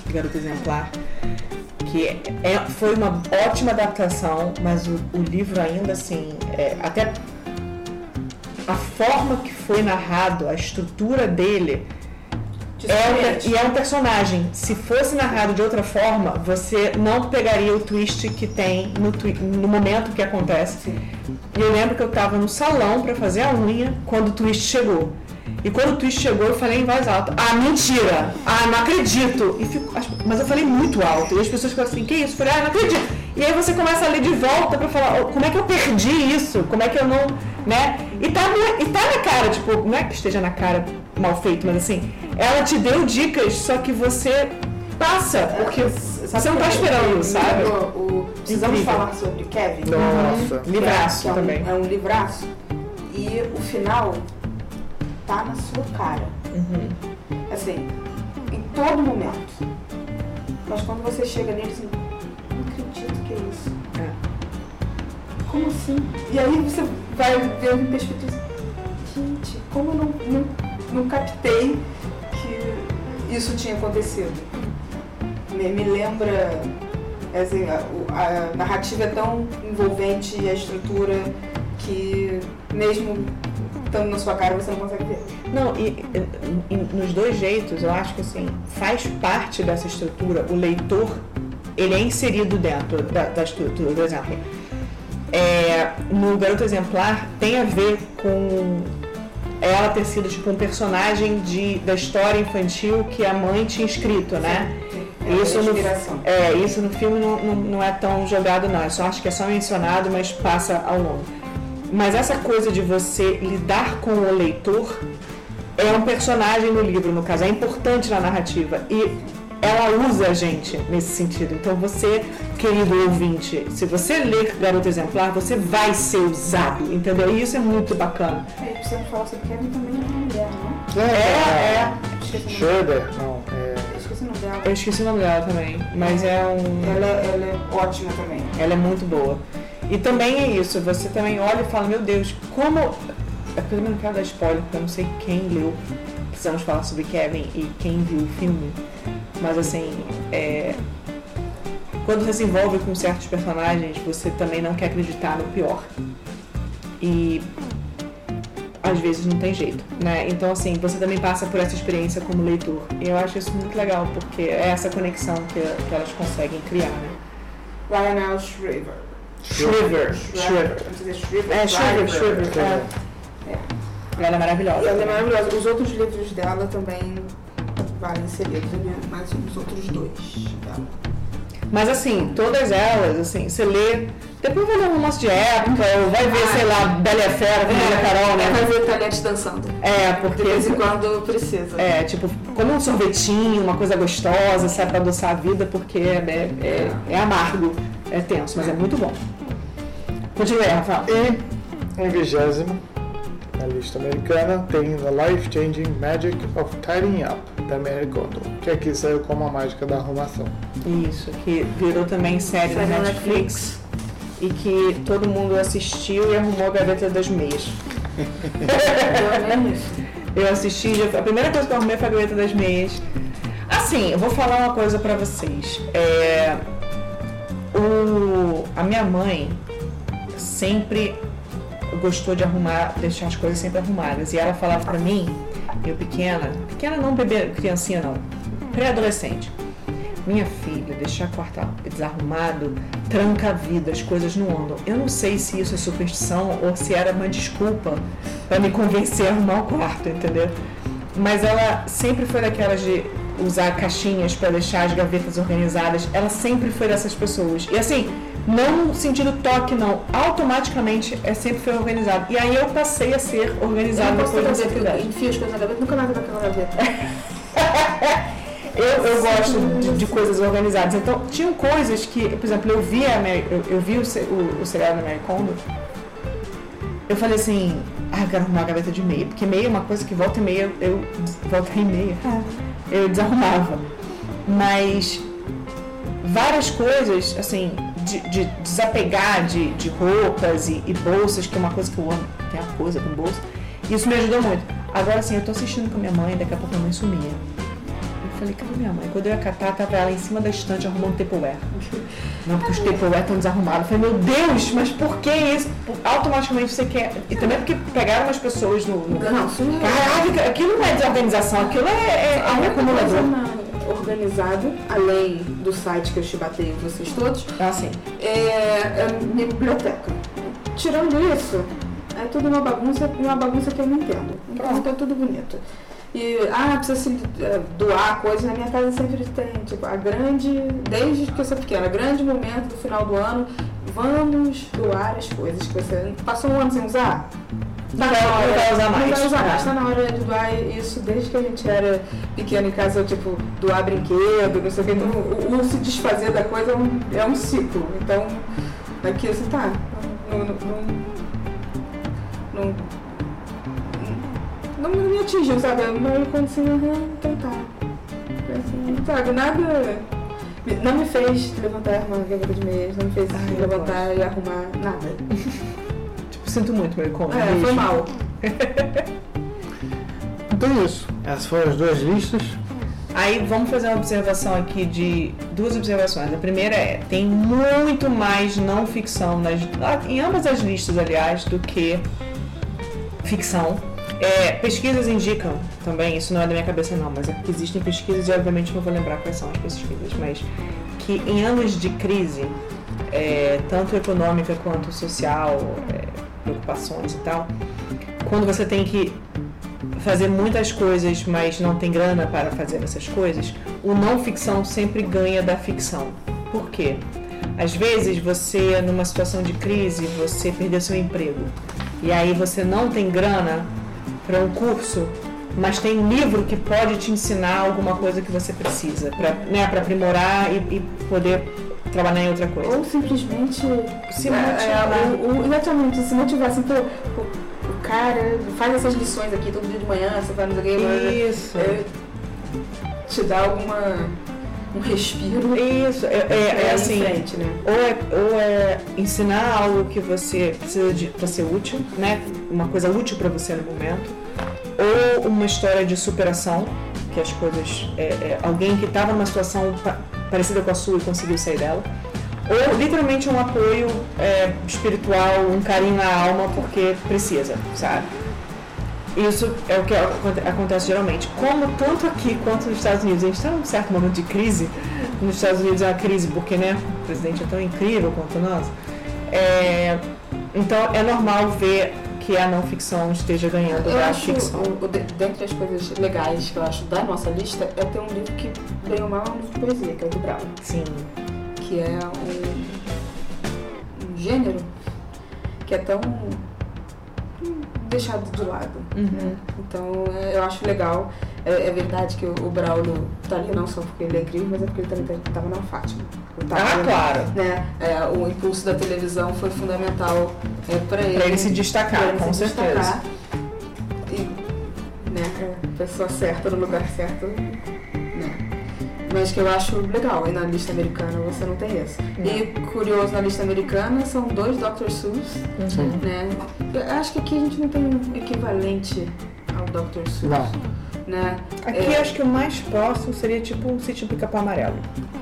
do Garota Exemplar, que é, foi uma ótima adaptação, mas o, o livro ainda assim, é, até a forma que foi narrado, a estrutura dele, é um, e é um personagem. Se fosse narrado de outra forma, você não pegaria o twist que tem no, no momento que acontece. E eu lembro que eu tava no salão pra fazer a unha quando o twist chegou. E quando o twist chegou, eu falei em voz alta: Ah, mentira! Ah, não acredito! E fico- as- mas eu falei muito alto. E as pessoas ficam assim: Que isso? Eu falei: Ah, não acredito! E aí você começa a ler de volta pra falar: "Oh, Como é que eu perdi isso? Como é que eu não. Né? E tá, e tá na cara, tipo, não é que esteja na cara mal feito, mas assim, ela te deu dicas, só que você passa, porque você não tá esperando, sabe? O, o- precisamos Incrível. falar sobre Kevin. Nossa. Livraço que é, um- também. É um livraço. E o final tá na sua cara. Uhum. Assim, em todo momento. Mas quando você chega nele, assim, não acredito que é isso. É. Como assim? E aí você vai ver em perspectiva. Gente, como eu não, não, não captei que isso tinha acontecido? Me, me lembra. Assim, a, a narrativa é tão envolvente e a estrutura que mesmo estando na sua cara você não consegue ver. Não, e, e- nos dois jeitos, eu acho que assim, faz parte dessa estrutura, o leitor, ele é inserido dentro da, da estrutura. Por exemplo, é, no Garoto Exemplar tem a ver com ela ter sido tipo um personagem de, da história infantil que a mãe tinha escrito, né? É Isso no, é, isso no filme não, não, não é tão jogado, não. Eu só acho que é só mencionado, mas passa ao longo. Mas essa coisa de você lidar com o leitor é um personagem no livro, no caso, é importante na narrativa. E ela usa a gente nesse sentido. Então você, querido ouvinte, se você ler Garota Exemplar, você vai ser usado, entendeu? E isso é muito bacana. Aí precisamos falar sobre Kevin também é uma mulher, não É, É, é. Esqueci o nome Schroeder, não, é... dela. Esqueci o nome dela. Eu esqueci o nome dela também, mas é um. Ela, ela é ótima também. Ela é muito boa. E também é isso, você também olha e fala, meu Deus, como. É eu também não quero dar spoiler, porque eu não sei quem leu. Precisamos falar sobre Kevin e quem viu o filme. Mas assim, é... quando você se envolve com certos personagens, você também não quer acreditar no pior. E às vezes não tem jeito, né? Então assim, você também passa por essa experiência como leitor. E eu acho isso muito legal, porque é essa conexão que, que elas conseguem criar, né? Lionel Shriver. Shriver. Shriver. É Shriver. É, Shriver, Shriver. Shriver. É. Ela é maravilhosa. Ela é maravilhosa. Os outros livros dela também Eu li mais os outros dois dela. Mas assim, todas elas, assim, você lê. Depois vai ler um romance de época, ou vai ver, sei lá, Bela e a Fera, diz a Carol, né? Vai ver talheres dançando. É, De porque. vez em quando precisa. É, tipo, como um sorvetinho, uma coisa gostosa, sabe, pra adoçar a vida, porque é, é, é amargo, é tenso, mas é muito bom. Continue, Rafael. E em vigésimo, na lista americana, tem The Life Changing Magic of Tidying Up, da Mary Kondo, que aqui saiu como a mágica da arrumação. Isso, que virou também série da da Netflix. E que todo mundo assistiu e arrumou a gaveta das meias. Eu assisti, já- a primeira coisa que eu arrumei foi a gaveta das meias. Assim, eu vou falar uma coisa pra vocês. É, o, a minha mãe sempre gostou de arrumar, deixar as coisas sempre arrumadas. E ela falava pra mim, eu pequena, pequena não bebê, criancinha não, pré-adolescente. Minha filha, deixar o quarto desarrumado tranca a vida, as coisas não andam. Eu não sei se isso é superstição ou se era uma desculpa pra me convencer a arrumar o quarto, entendeu? Mas ela sempre foi daquelas de usar caixinhas para deixar as gavetas organizadas. Ela sempre foi dessas pessoas. E assim, não no sentido toque, não. Automaticamente é sempre foi organizado. E aí eu passei a ser organizado depois dessa gaveta, eu idade. enfio as coisas na gaveta, nunca mais vou naquela gaveta. Eu, eu gosto de, de coisas organizadas. Então, tinham coisas que, por exemplo, eu vi, a Mary, eu, eu vi o, o, o seriado da Mary Kondo. Eu falei assim, ah, eu quero arrumar a gaveta de meia, porque meia é uma coisa que volta e meia, eu volta e meia, eu desarrumava. Mas várias coisas, assim, de, de desapegar de, de roupas e, e bolsas, que é uma coisa que eu amo, tem a coisa com bolsa. Isso me ajudou muito. Agora, assim, eu tô assistindo com a minha mãe, daqui a pouco a minha mãe sumia. Eu falei, cadê minha mãe? Quando eu ia catar, tava ela em cima da estante arrumando Tupperware. Não, porque os Tupperware estão desarrumados. Eu falei, meu Deus, mas por que isso? Automaticamente você quer... E também porque pegaram umas pessoas no... no... Não, não é. Aquilo não é desorganização, aquilo é, é, é coisa acumulador. Organizada, além do site que eu chibatei vocês todos, Ah, sim. é a minha biblioteca. Tirando isso, é tudo uma bagunça e uma bagunça que eu não entendo. Então tá tudo bonito. E, ah, precisa se é, doar coisas. Na minha casa sempre tem, tipo, a grande, desde que eu sou pequena, grande momento do final do ano, vamos doar as coisas que você passou um ano sem usar. Não vai- não vai usar mais. Não vai usar mais. Tá na hora de doar isso desde que a gente era pequeno em casa, tipo, doar brinquedo, não sei o que. Então, o, o se desfazer da coisa é um, é um ciclo. Então, aqui assim, tá. Não, não, não, não, não me atingiu, sabe? Mas quando assim, aham, então tá. Assim, sabe, nada. Não me fez levantar uma gaveta de meias, não me fez Ai, levantar e arrumar nada. Sinto muito, meu como. É, foi mal. Então é isso. Essas foram as duas listas. Aí vamos fazer uma observação aqui de duas observações. A primeira é, tem muito mais não ficção nas, em ambas as listas, aliás, do que ficção. É, pesquisas indicam também, isso não é da minha cabeça não, mas é porque existem pesquisas e obviamente não vou lembrar quais são as pesquisas, mas que em anos de crise, é, tanto econômica quanto social, é, preocupações e tal, quando você tem que fazer muitas coisas, mas não tem grana para fazer essas coisas, o não ficção sempre ganha da ficção. Por quê? Às vezes você, numa situação de crise, você perdeu seu emprego. E aí você não tem grana para um curso, mas tem um livro que pode te ensinar alguma coisa que você precisa, para né, aprimorar e, e poder trabalhar em outra coisa. Ou simplesmente Se é, motivar. é, o, o, exatamente, se motivar assim, pô, pô, o cara faz essas lições aqui todo dia de manhã, você vai no game, Isso. é, te dá alguma um respiro Isso, é, é- é assim, frente, né? ou é, ou é ensinar algo que você precisa de para ser útil, né? Uma coisa útil para você no momento, ou uma história de superação, que as coisas, é, é, alguém que estava numa situação parecida com a sua e conseguiu sair dela, ou literalmente um apoio é, espiritual, um carinho na alma porque precisa, sabe? Isso é o que aconte- acontece geralmente. Como tanto aqui quanto nos Estados Unidos, a gente está num certo momento de crise. Nos Estados Unidos é uma crise porque né, o presidente é tão incrível quanto nós. É, então é normal ver que a não ficção esteja ganhando Eu da acho, ficção. de- dentre as coisas legais que eu acho da nossa lista, é ter um livro que, bem ou mal, é um livro de poesia, que é o do Brown. Sim. Que é um, um gênero que é tão deixado de lado. Uhum. né? Então é, eu acho legal. É, é verdade que o, o Braulio tá ali não só porque ele é incrível, mas é porque ele também estava na Fátima. Tava Ah, ali, claro. né? É, o impulso da televisão foi fundamental é, para ele. Pra ele se destacar, ele com se certeza. destacar. E, né, a pessoa certa no lugar certo, né? Mas que eu acho legal, e na lista americana você não tem esse. E curioso, na lista americana são dois Dr. Seuss, Sim. né? Eu acho que aqui a gente não tem um equivalente ao Dr. Seuss. Não. Né? Aqui É. acho que o mais próximo seria tipo um sítio pica-pau amarelo.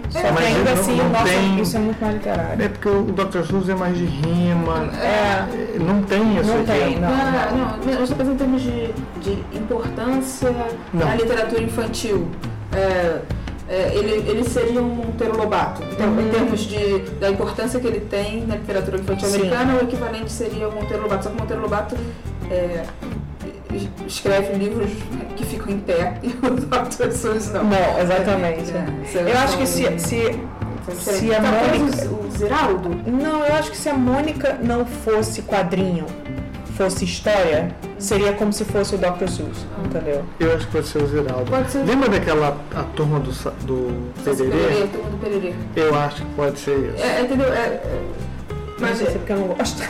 Só É, que mas ainda não- assim, não nossa, tem- isso é muito mais literário. É porque o Dr. Seuss é mais de rima. É, Não tem isso Não tem, Não, não. não, não, eu estou pensando em termos de, de importância Não. na literatura infantil. É, é, ele, ele seria um Monteiro Lobato. Então, Uhum. em termos de, da importância que ele tem na literatura infantil Sim. americana, o equivalente seria o Monteiro Lobato. Só que o Monteiro Lobato é, escreve livros que ficam em pé e o Dr. Seuss não. Não, exatamente. É, Eu acho que se, se, são se a Talvez Mônica- o, Ziraldo Não, eu acho que se a Mônica não fosse quadrinho, fosse história, seria como se fosse o Dr. Seuss, entendeu? Eu acho que pode ser o Ziraldo. Pode ser. Lembra daquela a turma do, sa- do Pererê, Pererê? turma do Pererê. Eu acho que pode ser isso. É, entendeu? É, é, Mas não sei porque eu não gosto.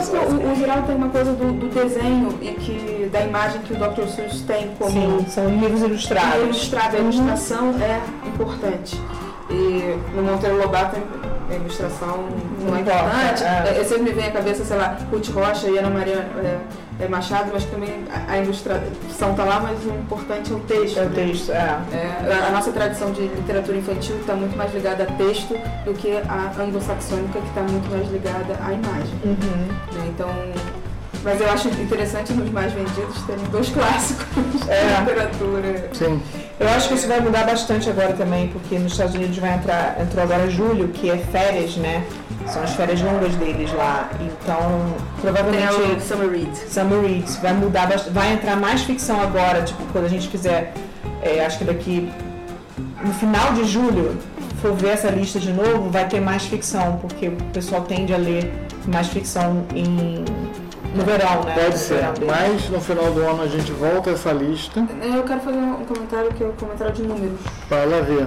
isso. o, o Geraldo tem uma coisa do, do desenho e que da imagem que o Dr. Seuss tem como Sim, são livros ilustrados. ilustrado, a ilustração é importante. E no Monteiro Lobato a ilustração não Não é importa, importante. é. É, é, sempre me vem à cabeça, sei lá, Ruth Rocha e Ana Maria é, é Machado, mas também a, a ilustração tá lá, mas o importante é o texto. É o né? texto, é. É, a- a nossa tradição de literatura infantil está muito mais ligada a texto do que a anglo-saxônica, que está muito mais ligada à imagem. Uhum. né? Então, mas eu acho interessante nos mais vendidos terem dois clássicos É. da literatura. Sim. Eu acho que isso vai mudar bastante agora também, porque nos Estados Unidos vai entrar, entrou agora julho, que é férias, né? São as férias longas deles lá. Então, Tem o provavelmente Summer Read. Summer Reads vai mudar bastante. Vai entrar mais ficção agora, tipo, quando a gente fizer, é, acho que daqui no final de julho, for ver essa lista de novo, vai ter mais ficção, porque o pessoal tende a ler mais ficção em, no verão, né? Pode No ser. verão. Mas no final do ano a gente volta a essa lista Eu quero fazer um comentário que é o comentário de números. para ela ver.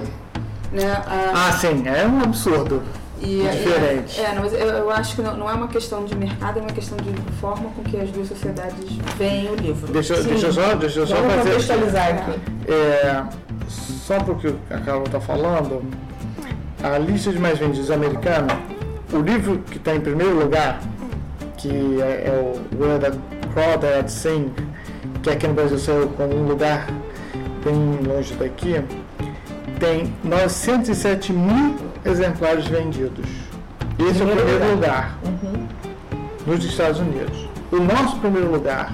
Né? A- Ah, sim, é um absurdo. E, Diferente. É, é, não, mas eu, eu acho que não, não é uma questão de mercado, é uma questão de forma com que as duas sociedades veem o livro. Deixa, Sim. deixa eu só, deixa eu só Vamos fazer. contextualizar aqui. É, só porque a Carol está falando, a lista de mais vendidos americana, o livro que está em primeiro lugar, que é, é o Where the Crawdads Sing, que aqui no Brasil saiu com um lugar bem longe daqui, tem 907 mil exemplares vendidos. Esse é o Primeiro primeiro lugar. lugar nos Estados Unidos. O nosso primeiro lugar,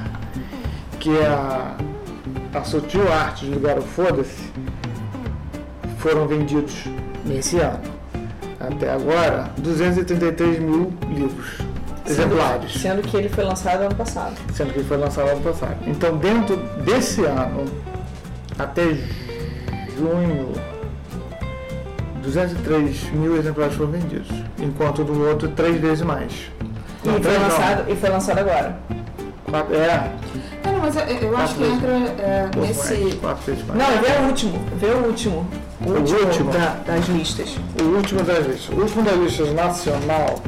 que é a, a sutil arte de ligar o foda-se, foram vendidos nesse ano. Até agora, 233 mil livros, exemplares, Sendo que ele foi lançado ano passado. sendo que ele foi lançado ano passado. Então, dentro desse ano, até junho, 203 mil exemplares foram vendidos, enquanto do outro, três vezes mais. E foi, não. lançado, e foi lançado agora. Quatro- É, É, não, mas eu, eu acho que entra é, mais, nesse. quatro vezes mais. Não, vê o último. Vê o último. O O último, último? da- das listas. O último das listas. O último das listas nacional,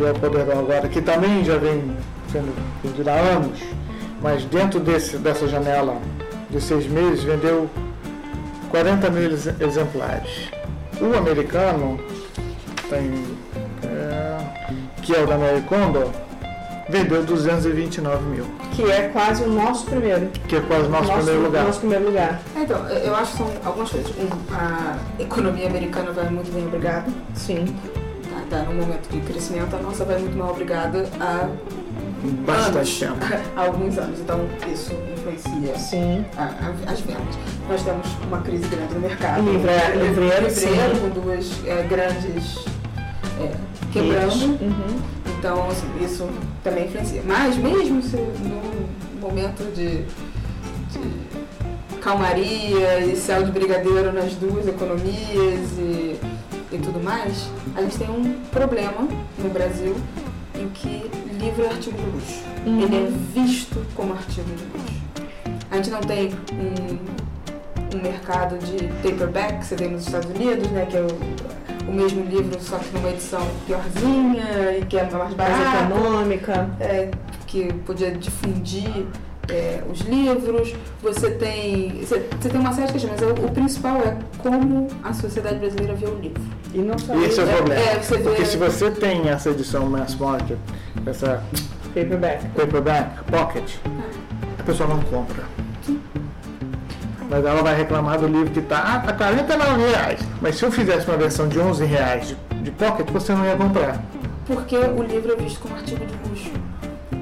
que é o Poderão agora, que também já vem sendo vendido há anos, mas dentro desse, dessa janela de seis meses vendeu 40 mil ex- exemplares. O americano tem, é, que é o da Mary Kondo, vendeu 229 mil, Que é quase o nosso primeiro. que é quase o nosso, primeiro lugar. Nosso primeiro lugar. É, Então, eu eu acho que são algumas coisas. Um, a economia americana vai muito bem obrigada. Sim. Tá, num momento de crescimento, a nossa vai muito mal obrigada há Bastante anos, tempo. há alguns anos. Então, isso influencia Sim. a- a- as vendas. Nós temos uma crise grande no mercado. Livre- livreiro, livreiro com duas é, grandes é, quebrando. Uhum. Então, assim, isso também influencia. Mas mesmo se no momento de, de calmaria e céu de brigadeiro nas duas economias e, e tudo mais, a gente tem um problema no Brasil em que livro é artigo de luxo. Uhum. Ele é visto como artigo de luxo. A gente não tem um, um mercado de paperback que você tem nos Estados Unidos, né? Que é o, o mesmo livro, só que numa edição piorzinha e que é mais Mais barata econômica. é, que podia difundir é, os livros. Você tem, você, você tem uma série de questões, mas o, o principal é como a sociedade brasileira vê o livro. E não só E esse é o É, problema. é, vê- Porque se você tem essa edição mass market, essa paperback. paperback, pocket, a pessoa não compra. Mas ela vai reclamar do livro que está ah, tá 49 reais. Mas se eu fizesse uma versão de 11 reais de, de pocket, você não ia comprar. Porque o livro é visto como artigo de luxo.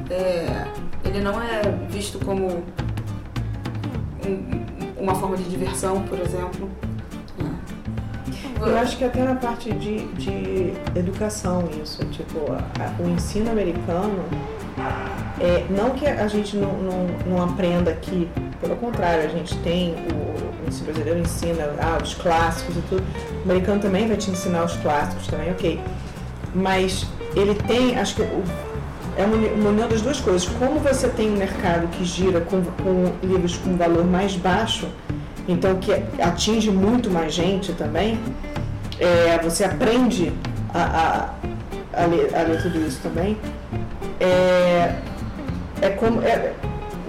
É, ele não é visto como um- uma forma de diversão, por exemplo. Eu acho que até na parte de, de educação isso, tipo, a- o ensino americano, é, não que a gente não, não, não aprenda aqui, pelo contrário, a gente tem, o, o ensino brasileiro ensina ah, os clássicos e tudo, o americano também vai te ensinar os clássicos também, ok. Mas ele tem, acho que o, é uma uni- uma união das duas coisas. Como você tem um mercado que gira com, com livros com valor mais baixo, então que atinge muito mais gente também, é, você aprende a, a, a, ler, a ler tudo isso também. É, é como. É,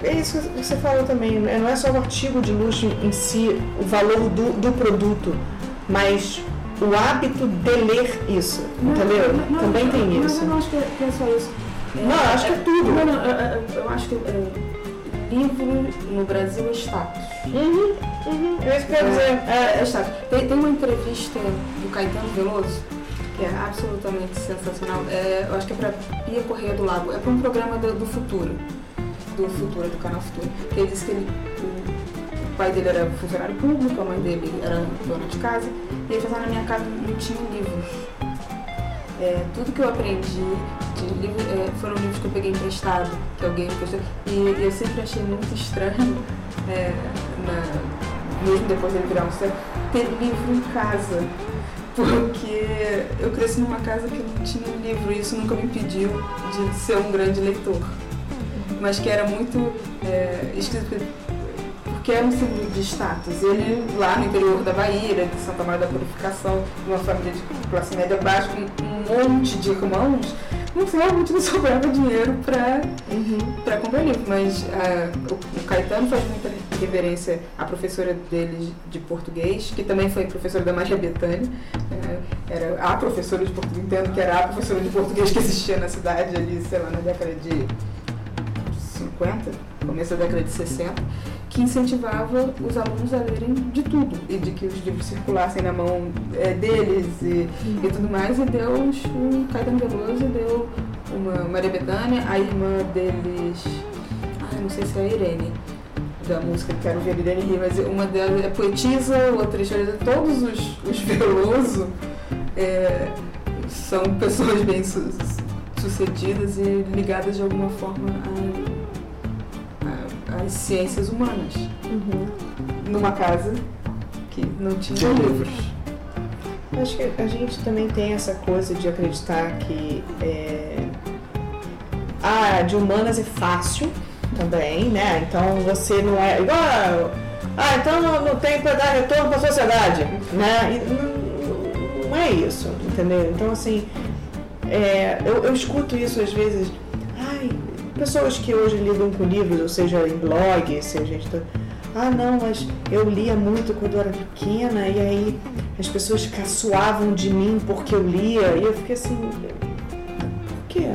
é isso que você falou também, né? não é só o artigo de luxo em si, o valor do, do produto, mas o hábito de ler isso, entendeu? Não, não, também não, tem não, isso. Eu não acho que é, que é só isso. Não, eu acho que é tudo. Não, não, eu, eu- eu acho que é, livro no Brasil é status. Uhum, uhum, é isso que eu dizer. É, é status. Tem, tem uma entrevista do Caetano Veloso que é absolutamente sensacional. É, eu acho que é pra Pia Correia do Lago. É para um programa do, do Futuro. Do Futuro, do canal Futuro. Que ele disse que ele, o, o pai dele era funcionário público, a mãe dele era dona de casa. E ele falou, "Ah, na minha casa não tinha livros. É, tudo que eu aprendi de livro, é, foram livros que eu peguei emprestado, que alguém emprestou. E eu sempre achei muito estranho, é, na- mesmo depois dele virar um sucesso, ter livro em casa. Porque eu cresci numa casa que não tinha livro e isso nunca me impediu de ser um grande leitor. Mas que era muito é, porque era um símbolo de status. Ele, lá no interior da Bahia, de Santa Maria da Purificação, uma família de classe média baixa, com monte de irmãos, não realmente não sobrava dinheiro para para comprar livro. Mas ah, o, o Caetano faz muita reverência à professora dele de português, que também foi professora da Maria Bethânia. É, era a professora de português, entendo que era a professora de português que existia na cidade ali, sei lá, na década de 50, começo da década de 60, que incentivava os alunos a lerem de tudo e de que os livros circulassem na mão eh, deles e, e tudo mais. E deu o Caetano Veloso deu uma Maria Bethânia, a irmã deles, ah, não sei se é a Irene, da música Quero Ver Irene Rir, mas uma delas é poetisa, outra é historiadora, todos os, os Veloso eh, são pessoas bem su- sucedidas e ligadas de alguma forma às ciências humanas. Uhum. Numa casa que não tinha livros. Acho que a gente também tem essa coisa de acreditar que é... ah, de humanas é fácil também, né? Então você não é igual. Ah, então não, não tem para dar retorno para a sociedade, né? Não, não é isso, entendeu? Então assim, é, eu, eu escuto isso às vezes. Pessoas que hoje lidam com livros, ou seja, em blog, seja gente. Ah, não, mas eu lia muito quando eu era pequena e aí as pessoas caçoavam de mim porque eu lia e eu fiquei assim, por quê?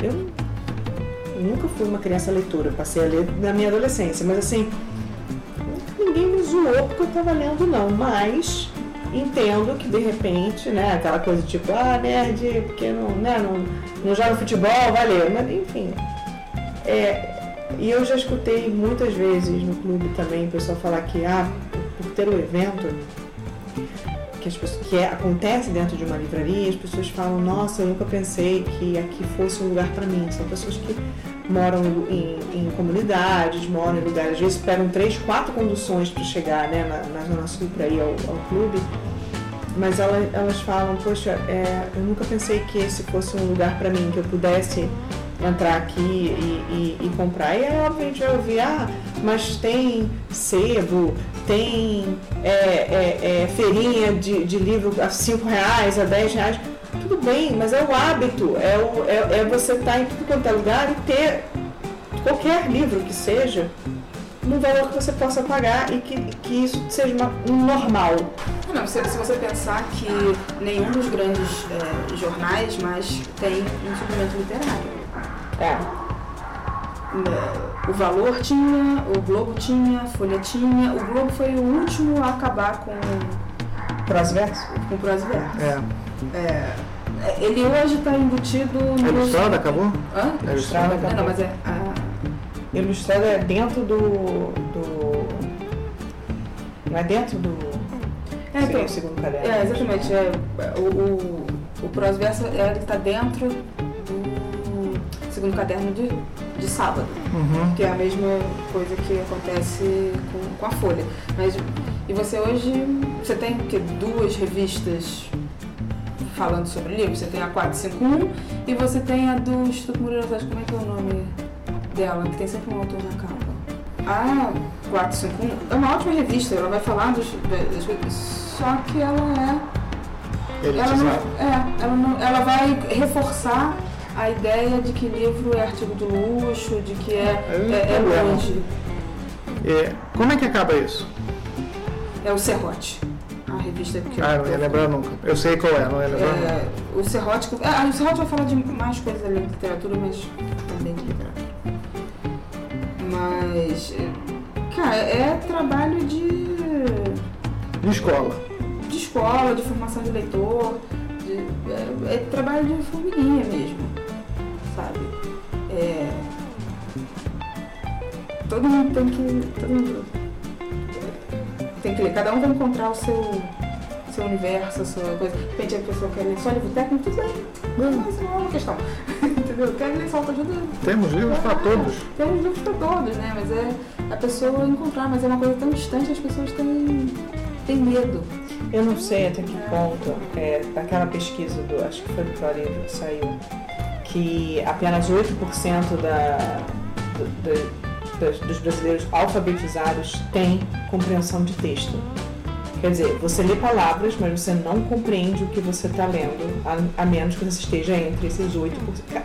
Eu, eu nunca fui uma criança leitora, passei a ler na minha adolescência, mas assim, ninguém me zoou porque eu estava lendo não, mas entendo que de repente, né, aquela coisa tipo, ah, nerd, porque não, né, não, não joga futebol, vai ler, mas enfim. É, e eu já escutei muitas vezes no clube também o pessoal falar que, ah, por ter o evento, que, as pessoas, que é- acontece dentro de uma livraria, as pessoas falam, nossa, eu nunca pensei que aqui fosse um lugar para mim. São pessoas que moram em, em comunidades, moram em lugares, às vezes pegam três, quatro conduções para chegar né, na, na Zona Sul para ir ao, ao clube. Mas elas, elas falam, poxa, é, eu nunca pensei que esse fosse um lugar para mim, que eu pudesse entrar aqui e, e, e comprar. E aí, obviamente, eu ouvi, ah, mas tem sebo, tem é, é, é, feirinha de, de livro a 5 reais, a 10 reais. Tudo bem, mas é o hábito, é, o, é, é você estar tá em tudo quanto é lugar e ter qualquer livro que seja no valor que você possa pagar e que, que isso seja um normal. Não, se, se, você pensar que nenhum dos grandes é, jornais mais tem um suplemento literário. É. O Valor tinha, o Globo tinha, a Folha tinha. O Globo foi o último a acabar com. Prosverso? Com o Prosverso. É. é. Ele hoje está embutido no. Ilustrado acabou? Hã? É ilustrado acabou. Não, mas é. A... Ilustrado é dentro do. do... Não é dentro do. É, então, o segundo caderno. É, exatamente. É, o, o, o Prosverso ele está dentro segundo caderno de, de sábado, uhum. que é a mesma coisa que acontece com, com a Folha. Mas e você hoje você tem que duas revistas falando sobre livro, você tem a 451 e você tem a do Instituto Moreira Vaz, como é que é o nome dela, que tem sempre um autor na capa. A 451 é uma ótima revista, ela vai falar dos, das coisas, só que ela é. Ela não, é, ela, não, ela vai reforçar a ideia de que livro é artigo de luxo, de que é, é, é grande. É, como é que acaba isso? É o Serrote. A revista que Ah, não ia lembrar nunca. Eu sei qual é, não ia lembrar é, nunca. O Serrote. Ah, o Serrote vai falar de mais coisas além de literatura, mas também de literatura. Mas. Cara, é trabalho de. De escola. De escola, de formação de leitor. De, é, é trabalho de formiguinha mesmo Todo mundo tem que. Todo mundo tem que ler. Cada um vai encontrar o seu, seu universo, a sua coisa. De repente a pessoa quer ler só livro técnico, tudo bem. Não, mas não é uma questão. Entendeu? Quer ler só ajuda. Temos livros para todos. Temos livros para todos, né? Mas é a pessoa encontrar, mas é uma coisa tão distante, as pessoas têm, têm medo. Eu não sei até que ponto, é, aquela pesquisa do, acho que foi do Florida que saiu, que apenas 8% da, do, dos brasileiros alfabetizados têm compreensão de texto. Quer dizer, você lê palavras, mas você não compreende o que você está lendo, a, a, menos que você esteja entre esses 8%.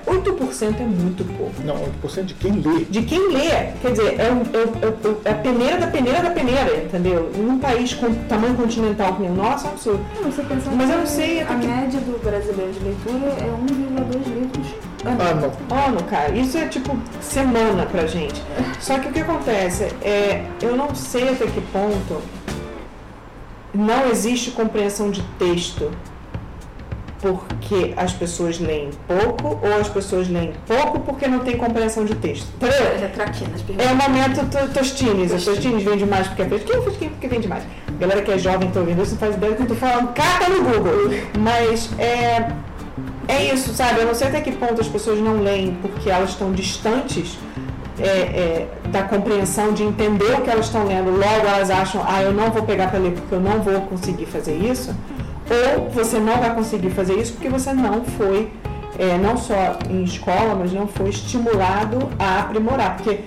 8% é muito pouco. Não, 8% de quem lê. De quem lê. Quer dizer, é, é, é, a peneira da peneira da peneira, entendeu? Num país com tamanho continental como o nosso, é um absurdo. Não, você pensa mas eu não sei. A que... média do brasileiro de leitura é 1,2 livros ano. Ano, cara. Isso é tipo semana pra gente. Só que o que acontece é, eu não sei até que ponto não existe compreensão de texto porque as pessoas leem pouco ou as pessoas leem pouco porque não tem compreensão de texto. É, é o momento Tostines. As Tostines vende mais porque é fresquinho ou fresquinho porque vende mais. A galera que é jovem está ouvindo isso não faz ideia do que eu estou falando. Cata no Google. Mas é, é isso, sabe? Eu não sei até que ponto as pessoas não leem porque elas estão distantes é, é, da compreensão de entender o que elas estão lendo, logo elas acham, ah, eu não vou pegar para ler porque eu não vou conseguir fazer isso, ou você não vai conseguir fazer isso porque você não foi, é, não só em escola, mas não foi estimulado a aprimorar. Porque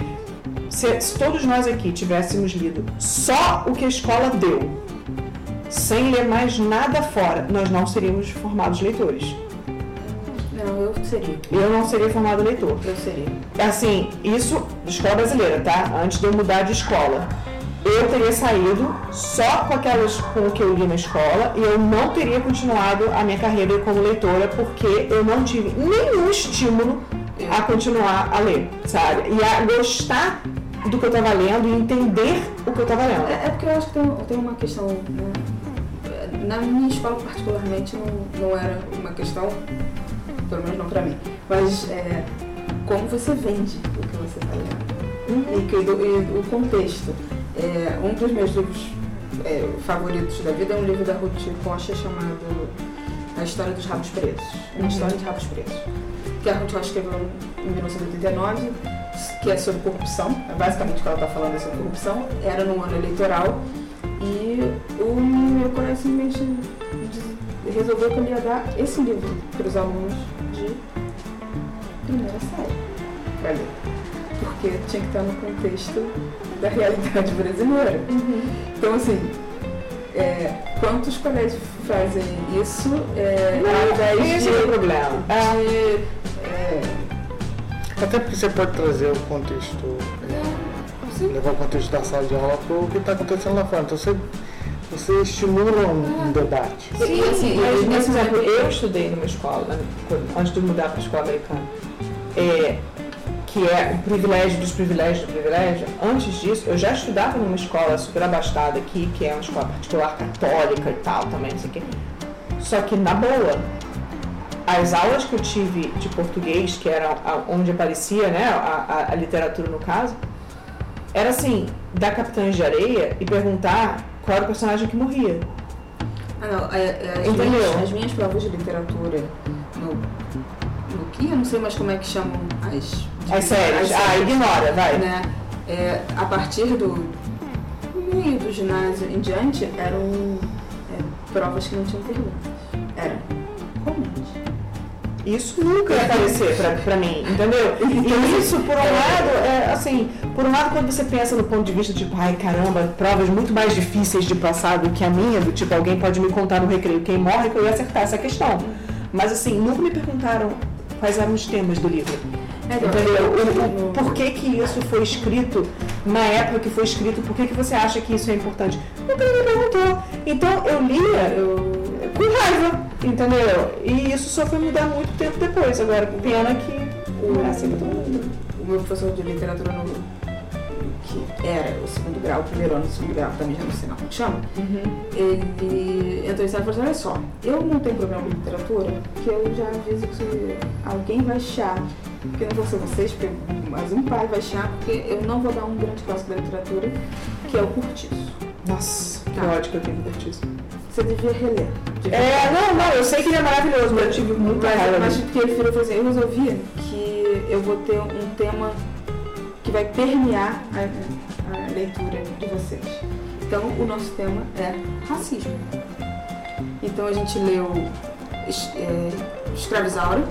se, se todos nós aqui tivéssemos lido só o que a escola deu, sem ler mais nada fora, nós não seríamos formados leitores. Eu seria. Eu não seria formado leitor. Eu seria. Assim, isso, escola brasileira, tá? Antes de eu mudar de escola. Eu teria saído só com aquelas com o que eu li na escola e eu não teria continuado a minha carreira como leitora porque eu não tive nenhum estímulo a continuar a ler, sabe? E a gostar do que eu estava lendo e entender o que eu estava lendo. É, é, porque eu acho que tem, tem uma questão. Né? Na minha escola, particularmente, não, não era uma questão pelo menos não para mim. Mas é, como você vende o que você está lendo. Uhum. E, que, e, o contexto. É, um dos meus livros é, favoritos da vida é um livro da Ruth Rocha chamado A História dos Rabos Presos. Uma uhum. história de rabos presos. Que a Ruth Rocha escreveu em 1989, que é sobre corrupção. Basicamente o que ela está falando é sobre corrupção. Era num ano eleitoral e o meu simplesmente resolveu que ele ia dar esse livro para os alunos de primeira série ler. Porque tinha que estar no contexto da realidade brasileira. Uhum. Então, assim, é, quantos colégios fazem isso é, Não, esse de, é o problema. de, é, Até porque você pode trazer o contexto, sim, levar o contexto da sala de aula para o que está acontecendo lá fora. Então você, você estimula um, um debate. Sim, assim, mas, mas, por exemplo, eu estudei numa escola, antes de mudar para a escola americana, é, que é o privilégio dos privilégios do privilégio. Antes disso, eu já estudava numa escola super abastada aqui, que é uma escola particular católica e tal, também, não sei o quê. Só que, na boa, as aulas que eu tive de português, que era onde aparecia né, a, a- a literatura no caso, era assim, dar Capitães de Areia e perguntar qual era o personagem que morria. Ah, não, é, é, as, Entendeu? minhas, as minhas provas de literatura no, no que eu não sei mais como é que chamam as. As séries. Ah, ignora, vai. né? É, a partir do meio do ginásio em diante eram é, provas que não tinham perguntas. Era comente. Isso nunca ia aparecer pra, pra mim, entendeu? E isso, por um lado, é assim, por um lado, quando você pensa no ponto de vista, tipo, ai caramba, provas muito mais difíceis de passar do que a minha, do tipo, alguém pode me contar no recreio quem morre que eu ia acertar essa questão. Mas assim, nunca me perguntaram quais eram os temas do livro. É, Entendeu? O, o, por que que isso foi escrito na época que foi escrito? Por que que você acha que isso é importante? Nunca me perguntou. Então eu lia eu, com raiva, entendeu? E isso só foi mudar muito tempo depois. Agora, pena que não é assim que eu tô falando. o meu professor de literatura no, que era o segundo grau, o primeiro ano do segundo grau, também já não sei não como chama, ele entrou em sala e falou assim, olha só, eu não tenho problema com literatura, que eu já aviso que alguém vai chiar, porque não vou ser vocês, porque, mas um pai vai chiar, porque eu não vou dar um grande clássico da literatura, que é o Curtiço. Nossa, que Tá. ódio que eu tenho por isso. Você devia reler. devia É, não, não, eu sei que ele é maravilhoso, mas eu tive muita raiva. Mas, mas dele. que ele falou assim, eu resolvi que eu vou ter um tema que vai permear a, a leitura de vocês. Então, o nosso tema é racismo. Então, a gente leu é, Escravizaura,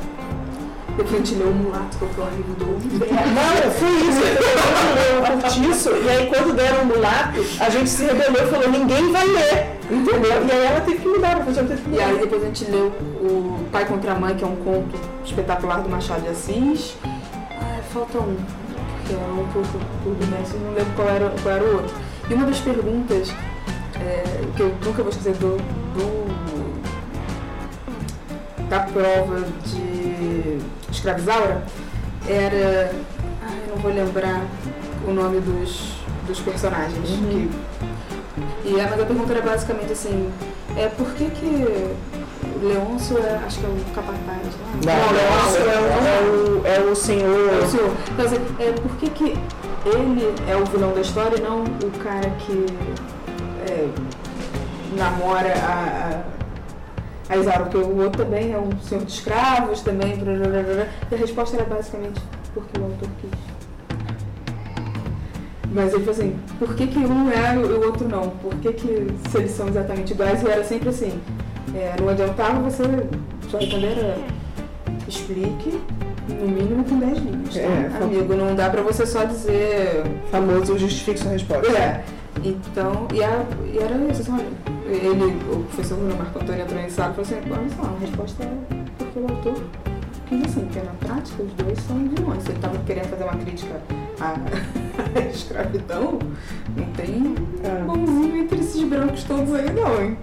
depois a gente leu o Mulato, que um livro do Não, foi isso. Eu o Curtiço, e aí quando deram o mulato, a gente se rebelou e falou, ninguém vai ler. Entendeu? E aí ela teve que mudar, a professora teve que E mudar. aí depois a gente leu o Pai contra a Mãe, que é um conto espetacular do Machado de Assis. Ah, falta um, que é um pouco por Messi, não lembro qual era, qual era o outro. E uma das perguntas é, que eu nunca vou esquecer do, do- da prova de escravizaura era. Ai, não vou lembrar o nome dos, dos personagens. Uhum. que- e a, mas a pergunta era basicamente assim, é por que que Leôncio é, acho que é o capataz, Não, né? Leôncio é, o- é o, é o É o senhor. senhor. Então, assim, é, por que, que ele é o vilão da história e não o cara que é, namora a, a, a Isaura? Porque o outro também é um senhor de escravos, também. blá, blá, blá. E a resposta era basicamente porque o autor quis. Mas ele falou assim, por que, que um é e o outro não? Por que, que se eles são exatamente iguais? E era sempre assim, é, não adiantava você, sua era explique no mínimo com 10 linhas, tá? É, amigo, não dá pra você só dizer Famoso justifique sua resposta. é. Então, e, a, e era isso, assim, olha, ele, o professor Bruno Marco Antônio entrou em sala e falou assim, olha só, a resposta é porque o autor quis assim, porque na prática os dois são vilões. Se ele estava querendo fazer uma crítica à, à escravidão, não tem É. bonzinho entre esses brancos todos aí não, hein?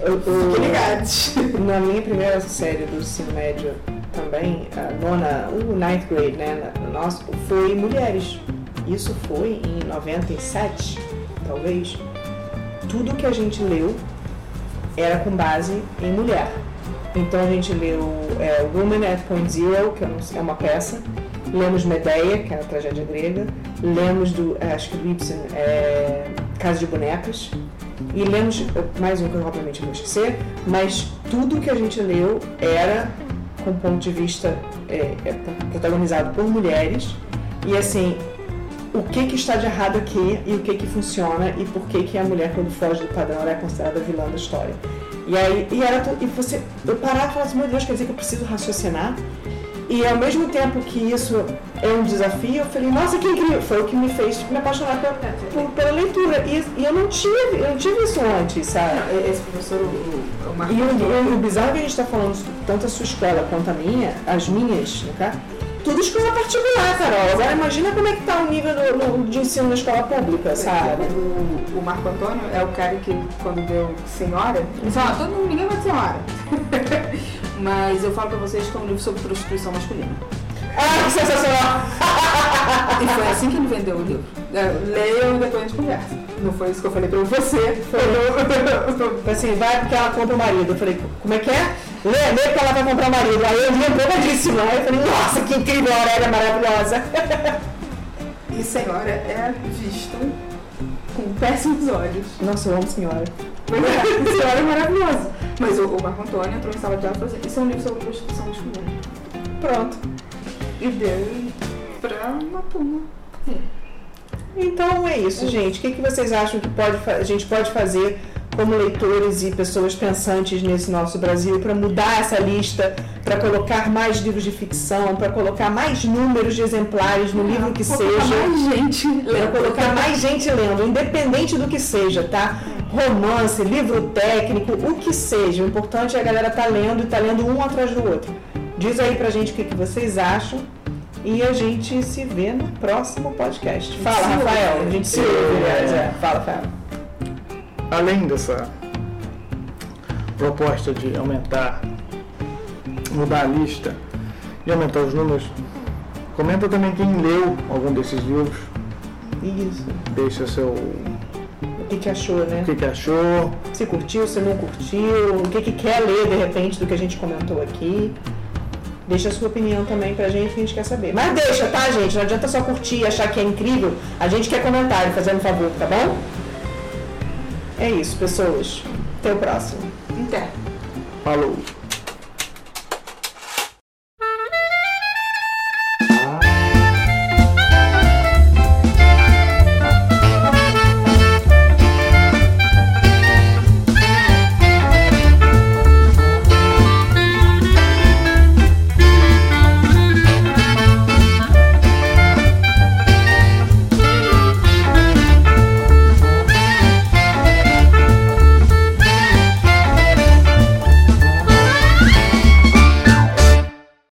Fiquem ligados. Na minha primeira série do ensino médio também, a nona, o ninth grade, né, nosso, foi mulheres. Isso foi em 97, talvez. Tudo que a gente leu era com base em mulher. Então a gente leu é, Woman at Point Zero, que sei- é uma peça. Lemos Medeia, que é a tragédia grega. Lemos do, é, acho que do Ibsen, é, Casa de Bonecas. E lemos, eh, mais um que eu obviamente vou esquecer, mas tudo que a gente leu era com ponto de vista é, é protagonizado por mulheres. E assim, o que, que está de errado aqui e o que, que funciona e por que, que a mulher, quando foge do padrão, ela é considerada vilã da história. E aí, e, era, e você, eu parar e falar assim, meu Deus, quer dizer que eu preciso raciocinar? E ao mesmo tempo que isso é um desafio, eu falei, nossa, que incrível! Foi o que me fez me apaixonar pela, por, pela leitura. E, e, eu não tive, eu não tive isso antes, sabe? Esse professor, o, o E o, o, o bizarro que a gente está falando, tanto a sua escola quanto a minha, as minhas, né, tudo escola particular, Carol. Agora imagina como é que tá o nível do, do, de ensino na escola pública, sabe? O, o, Marco Antônio é o cara que, quando deu senhora, ele fala, ah, todo mundo, ninguém vai senhora. Mas eu falo pra vocês que é um livro sobre prostituição masculina. Ah, que sensacional! e foi assim que ele vendeu o livro. É, Leiam e depois a gente conversa. Não foi isso que eu falei pra você. Foi assim, vai porque ela compra o marido. Eu falei, como é que é? Lê, lê porque ela vai comprar marido. Aí eu li empolgadíssima. Aí eu falei, nossa, que incrível, a Aurélia maravilhosa. e senhora é visto com péssimos olhos. Nossa, eu amo senhora. senhora é maravilhosa. Mas o, o Marco Antônio entrou em sala de aula e falou assim, isso é um livro sobre prostituição masculina. Pronto. E deu pra uma turma. Então é isso, gente. O que, que vocês acham que pode, a gente pode fazer como leitores e pessoas pensantes nesse nosso Brasil para mudar essa lista, para colocar mais livros de ficção, para colocar mais números de exemplares no livro que seja, mais gente para colocar mais gente lendo, independente do que seja, tá? Romance, livro técnico, o que seja. O importante é a galera tá lendo e tá lendo um atrás do outro. Diz aí pra gente o que, que vocês acham. E a gente se vê no próximo podcast. Fala, Rafael. A gente se ouve, aliás. É. Fala, Rafael além dessa proposta de aumentar, mudar a lista e aumentar os números, comenta também quem leu algum desses livros. Isso. Deixa seu. O que, que achou, né? O que, que achou. Se curtiu, se não curtiu, o que, que quer ler de repente do que a gente comentou aqui. Deixa a sua opinião também pra gente que a gente quer saber. Mas deixa, tá, gente? Não adianta só curtir e achar que é incrível. A gente quer comentário, fazendo um favor, tá bom? É isso, pessoas. Até o próximo. Até. Falou.